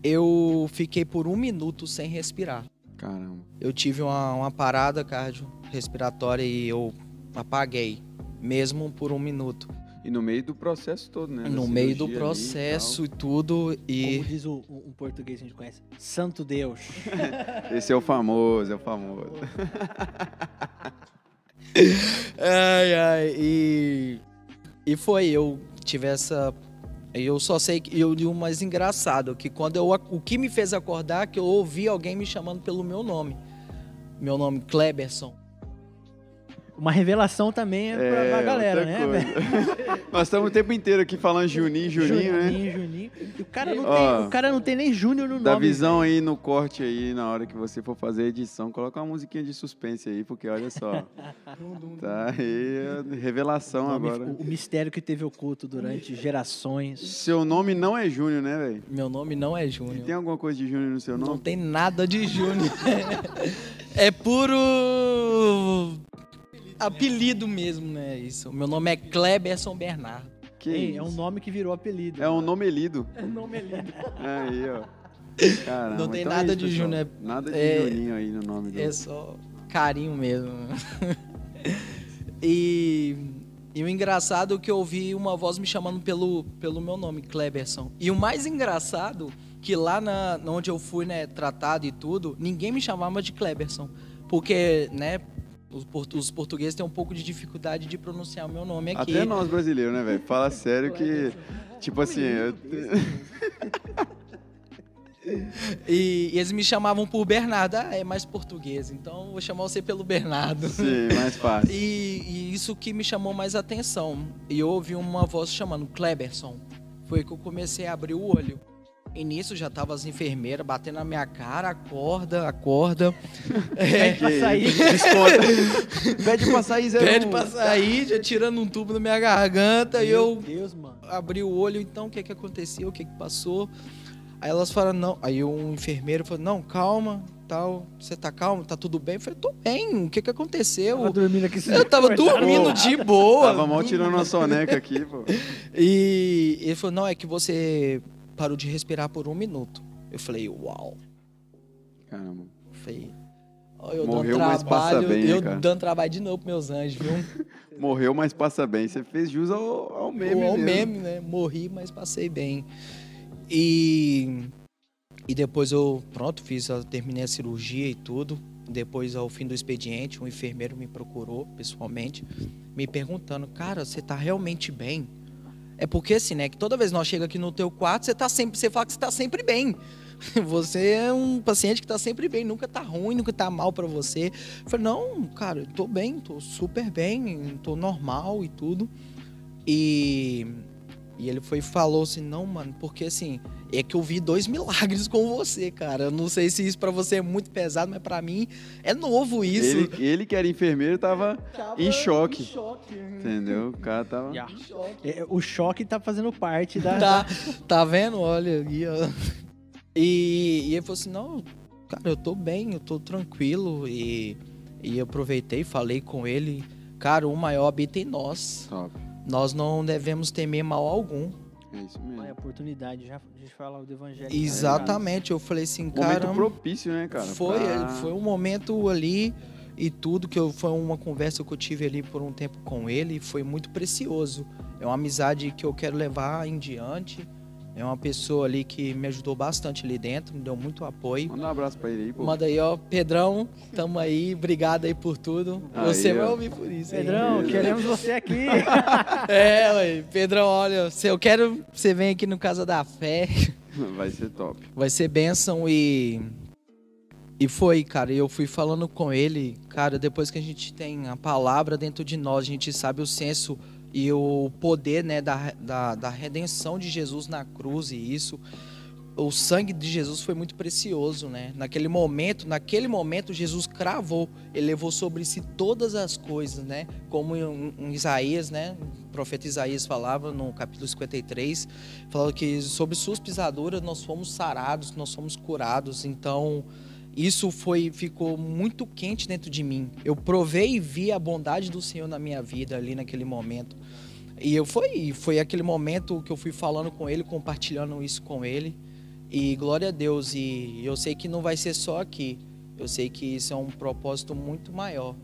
eu fiquei por um minuto sem respirar. Caramba. Eu tive uma, uma parada cardiorrespiratória e eu apaguei, mesmo por um minuto. E no meio do processo todo, né? da no meio do ali e processo e, tudo. E Como diz o, um português que a gente conhece. Santo Deus. *laughs* Esse é o famoso, é o famoso. *laughs* Ai, ai, e, e foi, eu tive essa. Eu só sei que. Eu, e o mais engraçado, que quando eu. O que me fez acordar, que eu ouvi alguém me chamando pelo meu nome. Meu nome, Kleberson. Uma revelação também é pra, pra galera, né. *laughs* Nós estamos o tempo inteiro aqui falando Juninho, Juninho, né? Juninho, Juninho. E o cara não, Ó, tem, o cara não tem nem Júnior no Dá nome. visão aí no corte aí, na hora que você for fazer a edição, coloca uma musiquinha de suspense aí, porque olha só. *laughs* tá aí, revelação O nome- agora. O, o mistério que teve oculto durante gerações. Seu nome não é Júnior, né, velho? Meu nome não é Júnior. tem alguma coisa de Júnior no seu Não nome? tem nada de Júnior. *laughs* é puro apelido mesmo, né? Isso. Meu nome é Kleberson Bernardo. Que Ei, é um nome que virou apelido. É um nome lido. É um nome lindo. *laughs* Aí, ó. Caramba, Não tem então é nada isso, de pessoal. Júnior, é- Nada de é- Juninho aí no nome do. É só carinho mesmo. *laughs* e, e o engraçado é que eu ouvi uma voz me chamando pelo, pelo meu nome, Kleberson. E o mais engraçado que lá na, onde eu fui, né, tratado e tudo, ninguém me chamava de Kleberson. Porque, né, os, portu- os portugueses têm um pouco de dificuldade de pronunciar o meu nome aqui. Até nós brasileiros, né, velho? Fala sério que. Tipo assim, eu... *laughs* E, e eles me chamavam por Bernardo. Ah, é mais português, então eu vou chamar você pelo Bernardo. sim, mais fácil. E, e isso que me chamou mais atenção. E eu ouvi uma voz chamando Kleberson. Foi que eu comecei a abrir o olho. E nisso já tava as enfermeiras batendo na minha cara, acorda, acorda. *laughs* É, Pra sair. *laughs* Pede pra sair zero. pede pra sair, já tirando um tubo na minha garganta. E Meu eu Deus, mano. abri o olho, então o que que aconteceu, o que que passou. Aí elas falaram, não. Aí um enfermeiro falou, não, calma, tal. Você tá calmo? Tá tudo bem? Eu falei, tô bem, o que que aconteceu? Tava dormindo aqui. Eu tava dormindo de boa. Tava mal tirando uma soneca aqui, pô. E ele falou, não, é que você parou de respirar por um minuto. Eu falei, uau. Caramba. Eu falei, ó, eu Morreu, dando trabalho, bem, né, eu cara? dando trabalho de novo pros meus anjos, viu? *laughs* Morreu, mas passa bem. Você fez jus ao, ao meme. Ao meme, né? Morri, mas passei bem. E, e depois eu, pronto, fiz, a- terminei a cirurgia e tudo. Depois, ao fim do expediente, um enfermeiro me procurou pessoalmente, me perguntando, cara, você tá realmente bem? É porque assim, né, que toda vez que nós chega aqui no teu quarto, você tá sempre, você fala que você tá sempre bem. *laughs* Você é um paciente que tá sempre bem, nunca tá ruim, nunca tá mal pra você. Eu falei, não, cara, eu tô bem, tô super bem, tô normal e tudo. E, e ele foi e falou assim, não, mano, porque assim, é que eu vi dois *laughs* milagres com você, cara. Eu não sei se isso pra você é muito pesado, mas pra mim é novo isso. Ele, ele que era enfermeiro tava. Tava em choque. em choque. Entendeu? O cara tava. Já. Em choque. É, o choque tá fazendo parte da. Tá, tá vendo? Olha aí, ó. E, e ele falou assim, não, cara, eu tô bem, eu tô tranquilo. E, e eu aproveitei, falei com ele. Cara, o maior habita em nós. Top. Nós não devemos temer mal algum. É isso mesmo. É a oportunidade já de falar do evangelho. Exatamente. Eu falei assim, cara. Momento propício, né, cara? Foi, pra- foi um momento ali e tudo que eu, foi uma conversa que eu tive ali por um tempo com ele foi muito precioso. É uma amizade que eu quero levar em diante. É uma pessoa ali que me ajudou bastante ali dentro, me deu muito apoio. Manda um abraço pra ele aí, pô. Manda aí, ó, Pedrão, tamo aí, obrigado aí por tudo. Aí, Você vai ó. ouvir por isso. aí. Pedrão, queremos você aqui. *laughs* É, ué, Pedrão, olha, se eu quero que você venha aqui no Casa da Fé. *laughs* Vai ser top. Vai ser bênção e. E foi, cara. Eu fui falando com ele, cara, depois que a gente tem a palavra dentro de nós, a gente sabe o senso e o poder, né, da, da, da redenção de Jesus na cruz e isso. O sangue de Jesus foi muito precioso, né? Naquele momento, naquele momento, Jesus cravou, ele levou sobre si todas as coisas, né? Como em, em Isaías, né? O profeta Isaías falava no capítulo 53, falava que sobre suas pisaduras nós fomos sarados, nós fomos curados. Então, isso foi ficou muito quente dentro de mim. Eu provei e vi a bondade do Senhor na minha vida ali naquele momento. E eu foi, foi aquele momento que eu fui falando com ele, compartilhando isso com ele. E glória a Deus, e eu sei que não vai ser só aqui. Eu sei que isso é um propósito muito maior.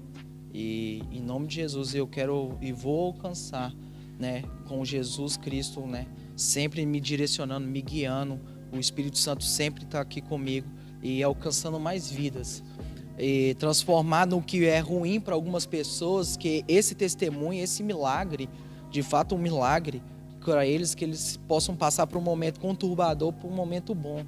E em nome de Jesus eu quero e vou alcançar, né, com Jesus Cristo, né, sempre me direcionando, me guiando. O Espírito Santo sempre está aqui comigo e alcançando mais vidas. E transformar no que é ruim para algumas pessoas, que esse testemunho, esse milagre, de fato um milagre, para eles que eles possam passar por um momento conturbador por um momento bom,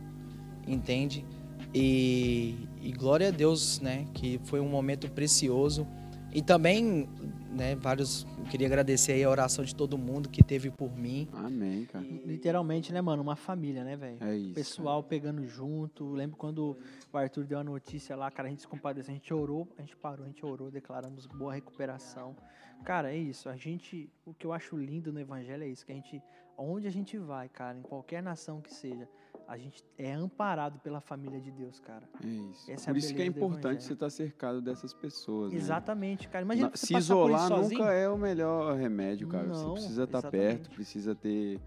entende? E, e glória a Deus, né, que foi um momento precioso. E também, né, vários. Eu queria agradecer aí a oração de todo mundo que teve por mim. Amém, cara. Literalmente, né, mano? Uma família, né, velho? É isso. Pessoal pegando junto. Lembro quando o Arthur deu a notícia lá, cara, a gente se compadeceu, a gente orou, a gente parou, a gente orou, declaramos boa recuperação. Cara, é isso. A gente, o que eu acho lindo no evangelho é isso, que a gente, onde a gente vai, cara, em qualquer nação que seja, a gente é amparado pela família de Deus, cara. É isso. Essa é Por isso que é importante você estar cercado dessas pessoas. né? Exatamente, cara. Imagina Na- você se isolar nunca é o melhor remédio, cara. você Não, precisa estar exatamente. perto, precisa ter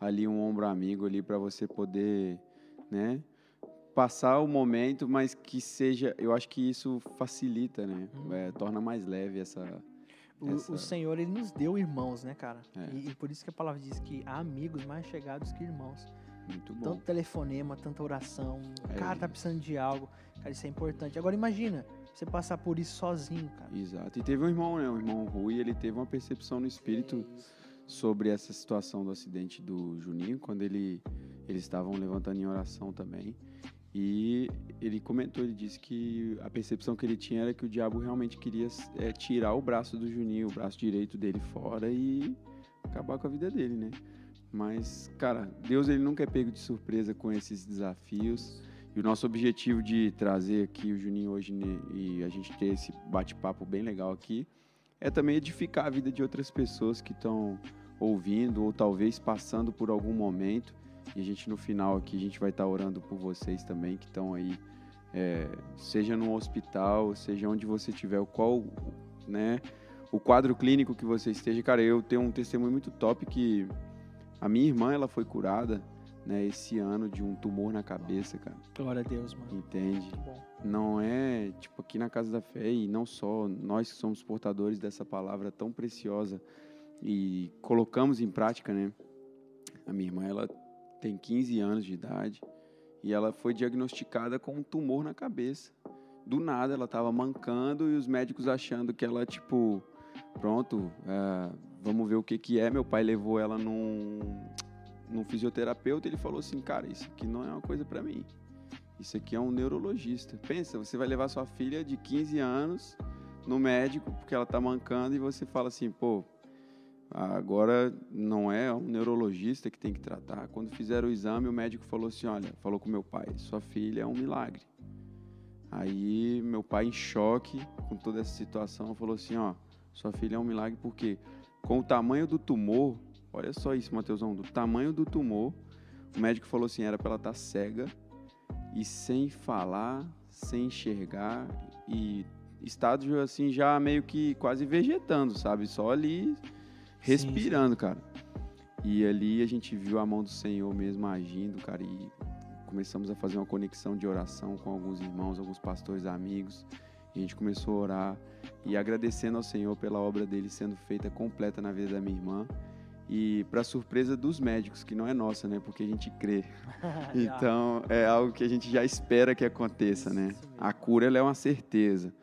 ali um ombro amigo ali para você poder, né, passar o momento, mas que seja, eu acho que isso facilita, né? Uhum. É, torna mais leve essa O, essa- o Senhor, ele nos deu irmãos, né, cara? É. E, e por isso que a palavra diz que há amigos mais chegados que irmãos. Muito bom. Tanto telefonema, tanta oração. É O cara tá precisando de algo. Cara, isso é importante. Agora imagina, você passar por isso sozinho, cara. Exato. E teve um irmão, né? O irmão Rui, ele teve uma percepção no espírito sobre essa situação do acidente do Juninho, quando ele eles estavam levantando em oração também. E ele comentou, ele disse que a percepção que ele tinha era que o diabo realmente queria é, tirar o braço do Juninho, o braço direito dele fora e acabar com a vida dele, né? Mas, cara, Deus ele nunca é pego de surpresa com esses desafios. E o nosso objetivo de trazer aqui o Juninho hoje e a gente ter esse bate-papo bem legal aqui é também edificar a vida de outras pessoas que estão ouvindo ou talvez passando por algum momento. E a gente no final aqui a gente vai estar orando por vocês também que estão aí, é, seja no hospital, seja onde você estiver, qual, né, o quadro clínico que você esteja. Cara, eu tenho um testemunho muito top que a minha irmã ela foi curada, né, esse ano de um tumor na cabeça, cara. Glória a Deus, mano. Entende? Não é tipo aqui na casa da fé e não só nós que somos portadores dessa palavra tão preciosa e colocamos em prática, né? A minha irmã ela tem 15 anos de idade e ela foi diagnosticada com um tumor na cabeça. Do nada ela estava mancando e os médicos achando que ela tipo pronto, é, vamos ver o que que é. Meu pai levou ela num num fisioterapeuta, ele falou assim, cara, isso aqui não é uma coisa para mim. Isso aqui é um neurologista. Pensa, você vai levar sua filha de 15 anos no médico porque ela tá mancando e você fala assim, pô, agora não é um neurologista que tem que tratar. Quando fizeram o exame, o médico falou assim, olha, falou com meu pai, sua filha é um milagre. Aí meu pai em choque com toda essa situação falou assim, ó, sua filha é um milagre porque com o tamanho do tumor, olha só isso, Mateusão, do tamanho do tumor, o médico falou assim, era para ela estar cega e sem falar, sem enxergar e estado assim já meio que quase vegetando, sabe? Só ali respirando, cara. E ali a gente viu a mão do Senhor mesmo agindo, cara, e começamos a fazer uma conexão de oração com alguns irmãos, alguns pastores amigos. A gente começou a orar e agradecendo ao Senhor pela obra dele sendo feita completa na vida da minha irmã. E para surpresa dos médicos, que não é nossa, né? Porque a gente crê. *laughs* Então, é algo que a gente já espera que aconteça, né? A cura ela é uma certeza.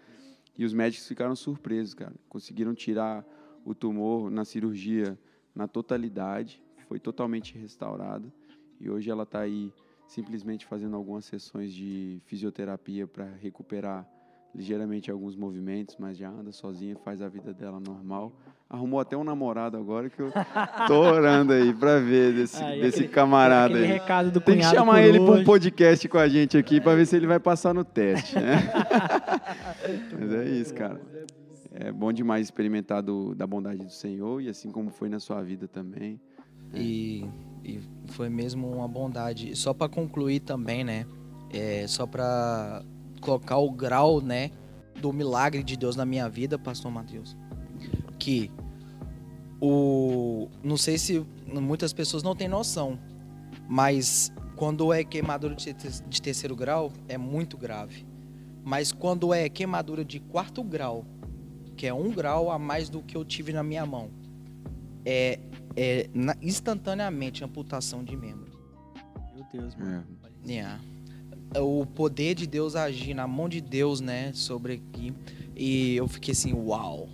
E os médicos ficaram surpresos, cara. Conseguiram tirar o tumor na cirurgia na totalidade, foi totalmente restaurada. E hoje ela está aí simplesmente fazendo algumas sessões de fisioterapia para recuperar ligeiramente alguns movimentos, mas já anda sozinha, faz a vida dela normal. Arrumou até um namorado agora que eu tô orando aí para ver desse, Aí, desse aquele- camarada Aquele aí. recado do Tem que chamar ele para um podcast com a gente aqui para ver se ele vai passar no teste, né? *laughs* Mas é isso, cara. É bom demais experimentar do, da bondade do Senhor e assim como foi na sua vida também. E, e foi mesmo uma bondade. Só para concluir também, né? É, só para colocar o grau, né, do milagre de Deus na minha vida, pastor Mateus. Que o não sei se muitas pessoas não têm noção, mas quando é queimadura de te- de terceiro grau é muito grave. Mas quando é queimadura de quarto grau, que é um grau a mais do que eu tive na minha mão, é é na- instantaneamente amputação de membro. Meu Deus, mano. É. Yeah. O poder de Deus agir na mão de Deus, né, sobre aqui. E eu fiquei assim, uau.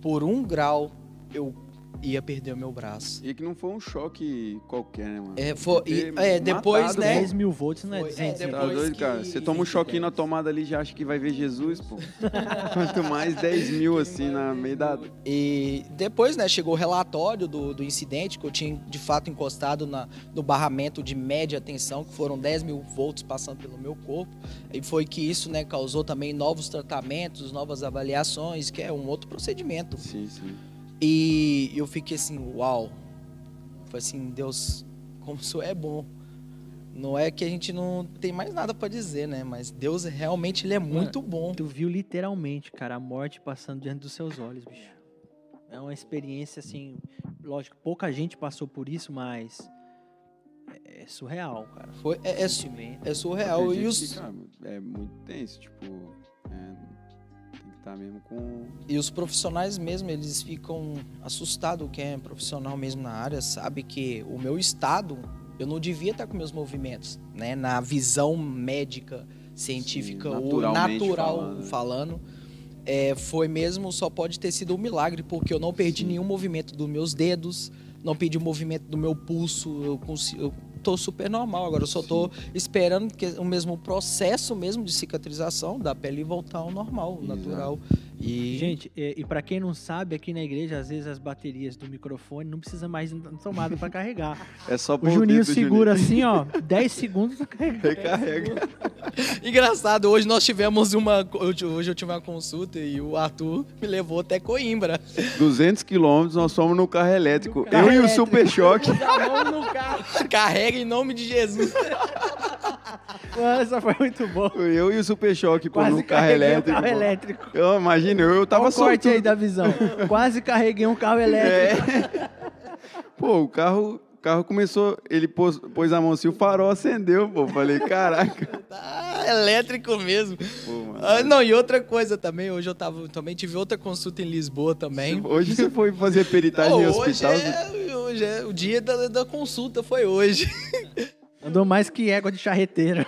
Por um grau eu ia perder o meu braço. E que não foi um choque qualquer, né, mano? É, foi, e- é, depois, matado, né? 10 mil volts não é Foi- é, 200. Tá depois doido, que- cara? Você toma um choquinho na tomada ali já acha que vai ver Jesus, pô. *laughs* Quanto mais 10 mil assim na meio da. E depois, né, chegou o relatório do, do incidente, que eu tinha de fato encostado na, no barramento de média tensão, que foram 10 mil volts passando pelo meu corpo. E foi que isso, né, causou também novos tratamentos, novas avaliações, que é um outro procedimento. Sim, sim. E eu fiquei assim, uau. Foi assim, Deus, *laughs* como isso é bom. Não é que a gente não tem mais nada pra dizer, né? Mas Deus realmente ele é muito bom. Tu viu literalmente, cara, a morte passando diante dos seus olhos, bicho. É uma experiência assim, lógico, pouca gente passou por isso, mas é é surreal, cara. Foi, é, é, é surreal. E os, que, cara, é muito tenso, tipo. é, mesmo com. E os profissionais mesmo, eles ficam assustados. Quem é profissional mesmo na área sabe que o meu estado, eu não devia estar com meus movimentos, né? Na visão médica, científica Sim, ou natural falando, né? falando. é, foi mesmo, só pode ter sido um milagre, porque eu não perdi Sim. nenhum movimento dos meus dedos, não perdi o movimento do meu pulso, eu, consigo, eu tô super normal. Agora eu só tô esperando que o mesmo processo mesmo de cicatrização da pele voltar ao normal, natural. E Gente, e, e para quem não sabe, aqui na igreja, às vezes as baterias do microfone não precisa mais de tomada para carregar. *laughs* É só O Juninho segura assim, ó, *laughs* 10 segundos pra carregar. Recarrega. Engraçado, hoje nós tivemos uma. Hoje eu tive uma consulta e o Arthur me levou até Coimbra. 200 quilômetros, nós fomos no carro elétrico. No carro Eu e o elétrico. Super Choque. Carrega em nome de Jesus. *laughs* Mano, essa foi muito boa. Eu e o Super Choque, pô, no carro elétrico. carro elétrico. Eu imagino, eu, eu tava Olha o corte aí da visão. *laughs* Quase carreguei um carro elétrico. É. Pô, o carro, o carro começou, ele pôs, pôs a mão assim, o farol acendeu, pô. Falei, caraca. *laughs* Ah, elétrico mesmo. Pô. Ah, não, e outra coisa também, hoje eu tava, também tive outra consulta em Lisboa também. Hoje você foi fazer *laughs* peritagem Não, em hoje, hospital. é, hoje é o dia da, da consulta, foi hoje. Andou mais que égua de charreteira.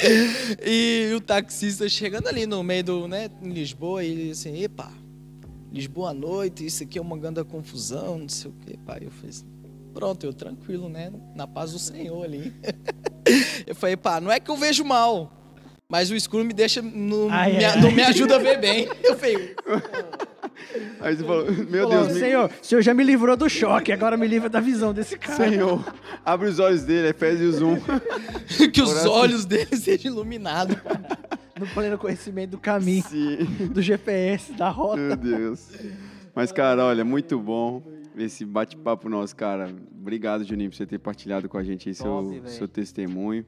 *laughs* E o taxista chegando ali no meio do, né, em Lisboa, e ele assim, epa, Lisboa à noite, isso aqui é uma grande confusão, não sei o que, pai. Eu falei assim, pronto, eu tranquilo, né, na paz do Senhor ali. *laughs* eu falei, pá, não é que eu vejo mal, mas o escuro me deixa, não, Ai, me, ai, não ai. me ajuda a ver bem. Eu falei, *laughs* Aí você falou, meu Falou, Deus, me- Senhor, o senhor já me livrou do choque, agora me livra da visão desse cara. Senhor, abre os olhos dele, Efésios 1. *laughs* que os Oração. olhos dele sejam iluminados. *laughs* No pleno conhecimento do caminho, Sim, do GPS, da rota. meu Deus. Mas, cara, olha, muito bom esse bate-papo nosso, cara. Obrigado, Juninho, por você ter partilhado com a gente aí seu, Top, seu testemunho.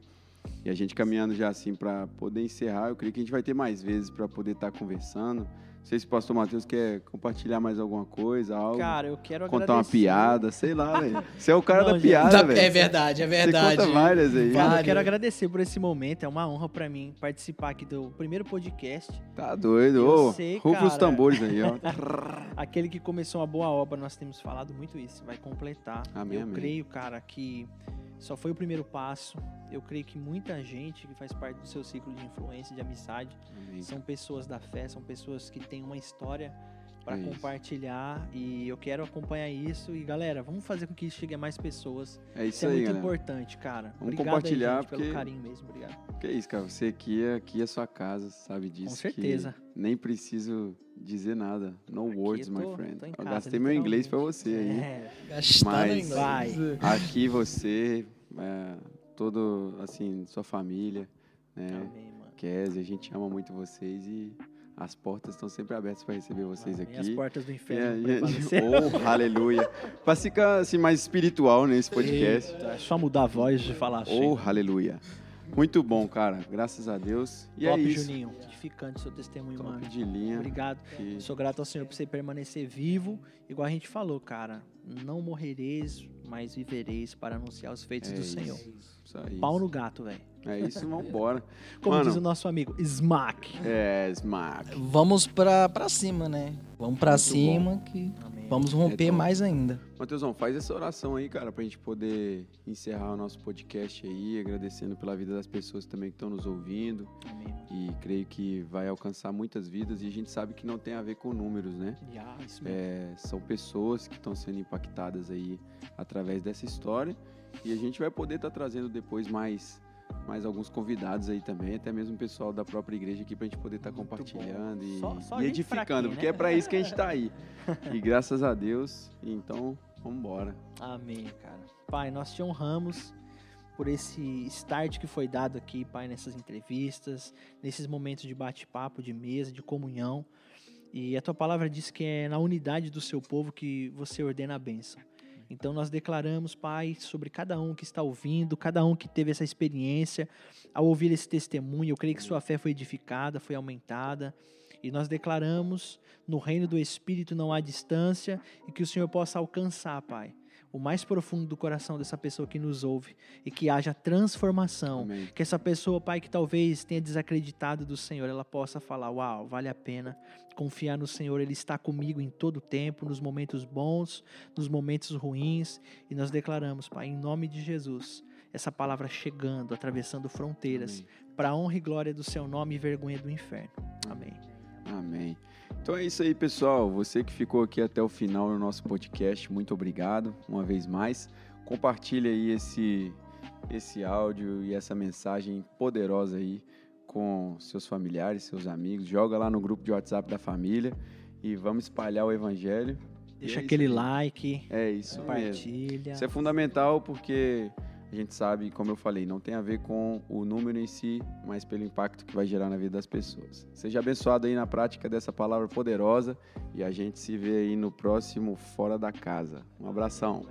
E a gente caminhando já assim para poder encerrar, eu creio que a gente vai ter mais vezes para poder estar conversando. Não sei se o pastor Matheus quer compartilhar mais alguma coisa, algo. Cara, eu quero contar uma agradecer. piada, sei lá, velho. Você é o cara Não, da gente. piada, velho. é verdade, é Você verdade. conta várias aí. Cara, eu quero agradecer por esse momento. É uma honra pra mim participar aqui do primeiro podcast. Tá doido. Eu Ô, sei, rufa os tambores aí, ó. *laughs* Aquele que começou uma boa obra, nós temos falado muito isso. Vai completar. Amém, eu amém. creio, cara, que só foi o primeiro passo. Eu creio que muita gente que faz parte do seu ciclo de influência, de amizade, Amém. são pessoas da fé, são pessoas que têm uma história para É compartilhar e eu quero acompanhar isso e galera, vamos fazer com que isso chegue a mais pessoas. É isso Isso é aí, muito galera. importante, cara. Vamos Obrigado compartilhar, aí, gente, porque- pelo carinho mesmo, obrigado. Que é isso, cara. Você aqui é, aqui é sua casa, sabe disso. Com que certeza. nem preciso dizer nada. No Aqui words, eu my tô- friend. tô em Eu casa, gastei meu inglês pra literalmente. você aí. É, Gastando Mas- inglês. Vai. Aqui você, é, todo, assim, sua família, né? amém, mano. Kézia, a gente ama muito vocês e as portas estão sempre abertas para receber vocês aqui. As portas do É, inferno. prevalecer. *laughs* oh, aleluia. Pra ficar assim, mais espiritual nesse podcast. Eita, é só mudar a voz de falar assim. Oh, aleluia. Muito bom, cara. Graças a Deus. E Top, é isso. Juninho. Edificante seu testemunho, Top mano. de linha. Obrigado. Sou grato ao Senhor por você permanecer vivo. Igual a gente falou, cara. Não morrereis, mas vivereis para anunciar os feitos É do isso. Senhor. Isso aí. Pau no gato, velho. É isso, vambora. Como Mano. diz o nosso amigo, smack. É, Smack. Vamos pra, pra cima, né? Vamos pra Muito cima que Amém. Vamos romper Então, mais ainda. Mateusão, faz essa oração aí, cara, pra gente poder encerrar o nosso podcast aí, agradecendo pela vida das pessoas também que estão nos ouvindo. Amém. E creio que vai alcançar muitas vidas. E a gente sabe que não tem a ver com números, né? Já, isso mesmo. É, são pessoas que estão sendo impactadas aí através dessa história. E a gente vai poder estar trazendo depois mais, mais alguns convidados aí também, até mesmo o pessoal da própria igreja aqui pra gente poder estar Muito compartilhando e. Só- só e edificando, fraquinha, porque né? é para isso que a gente tá aí. *laughs* E graças a Deus, então, vamos embora. Amém, cara. Pai, nós te honramos por esse start que foi dado aqui, Pai, nessas entrevistas, nesses momentos de bate-papo, de mesa, de comunhão. E a tua palavra diz que é na unidade do seu povo que você ordena a bênção. Então nós declaramos, Pai, sobre cada um que está ouvindo, cada um que teve essa experiência, ao ouvir esse testemunho, eu creio que sua fé foi edificada, foi aumentada. E nós declaramos, no reino do Espírito não há distância e que o Senhor possa alcançar, Pai, o mais profundo do coração dessa pessoa que nos ouve e que haja transformação. Amém. Que essa pessoa, Pai, que talvez tenha desacreditado do Senhor, ela possa falar: Uau, vale a pena confiar no Senhor, Ele está comigo em todo o tempo, nos momentos bons, nos momentos ruins. E nós declaramos, Pai, em nome de Jesus, essa palavra chegando, atravessando fronteiras, para a honra e glória do Seu nome e vergonha do inferno. Amém. Amém. Então é isso aí, pessoal. Você que ficou aqui até o final do nosso podcast, muito obrigado uma vez mais. Compartilhe aí esse, esse áudio e essa mensagem poderosa aí com seus familiares, seus amigos. Joga lá no grupo de WhatsApp da família e vamos espalhar o evangelho. Deixa é aquele like, É isso mesmo. compartilha. Isso é fundamental porque a gente sabe, como eu falei, não tem a ver com o número em si, mas pelo impacto que vai gerar na vida das pessoas. Seja abençoado aí na prática dessa palavra poderosa e a gente se vê aí no próximo Fora da Casa. Um abração.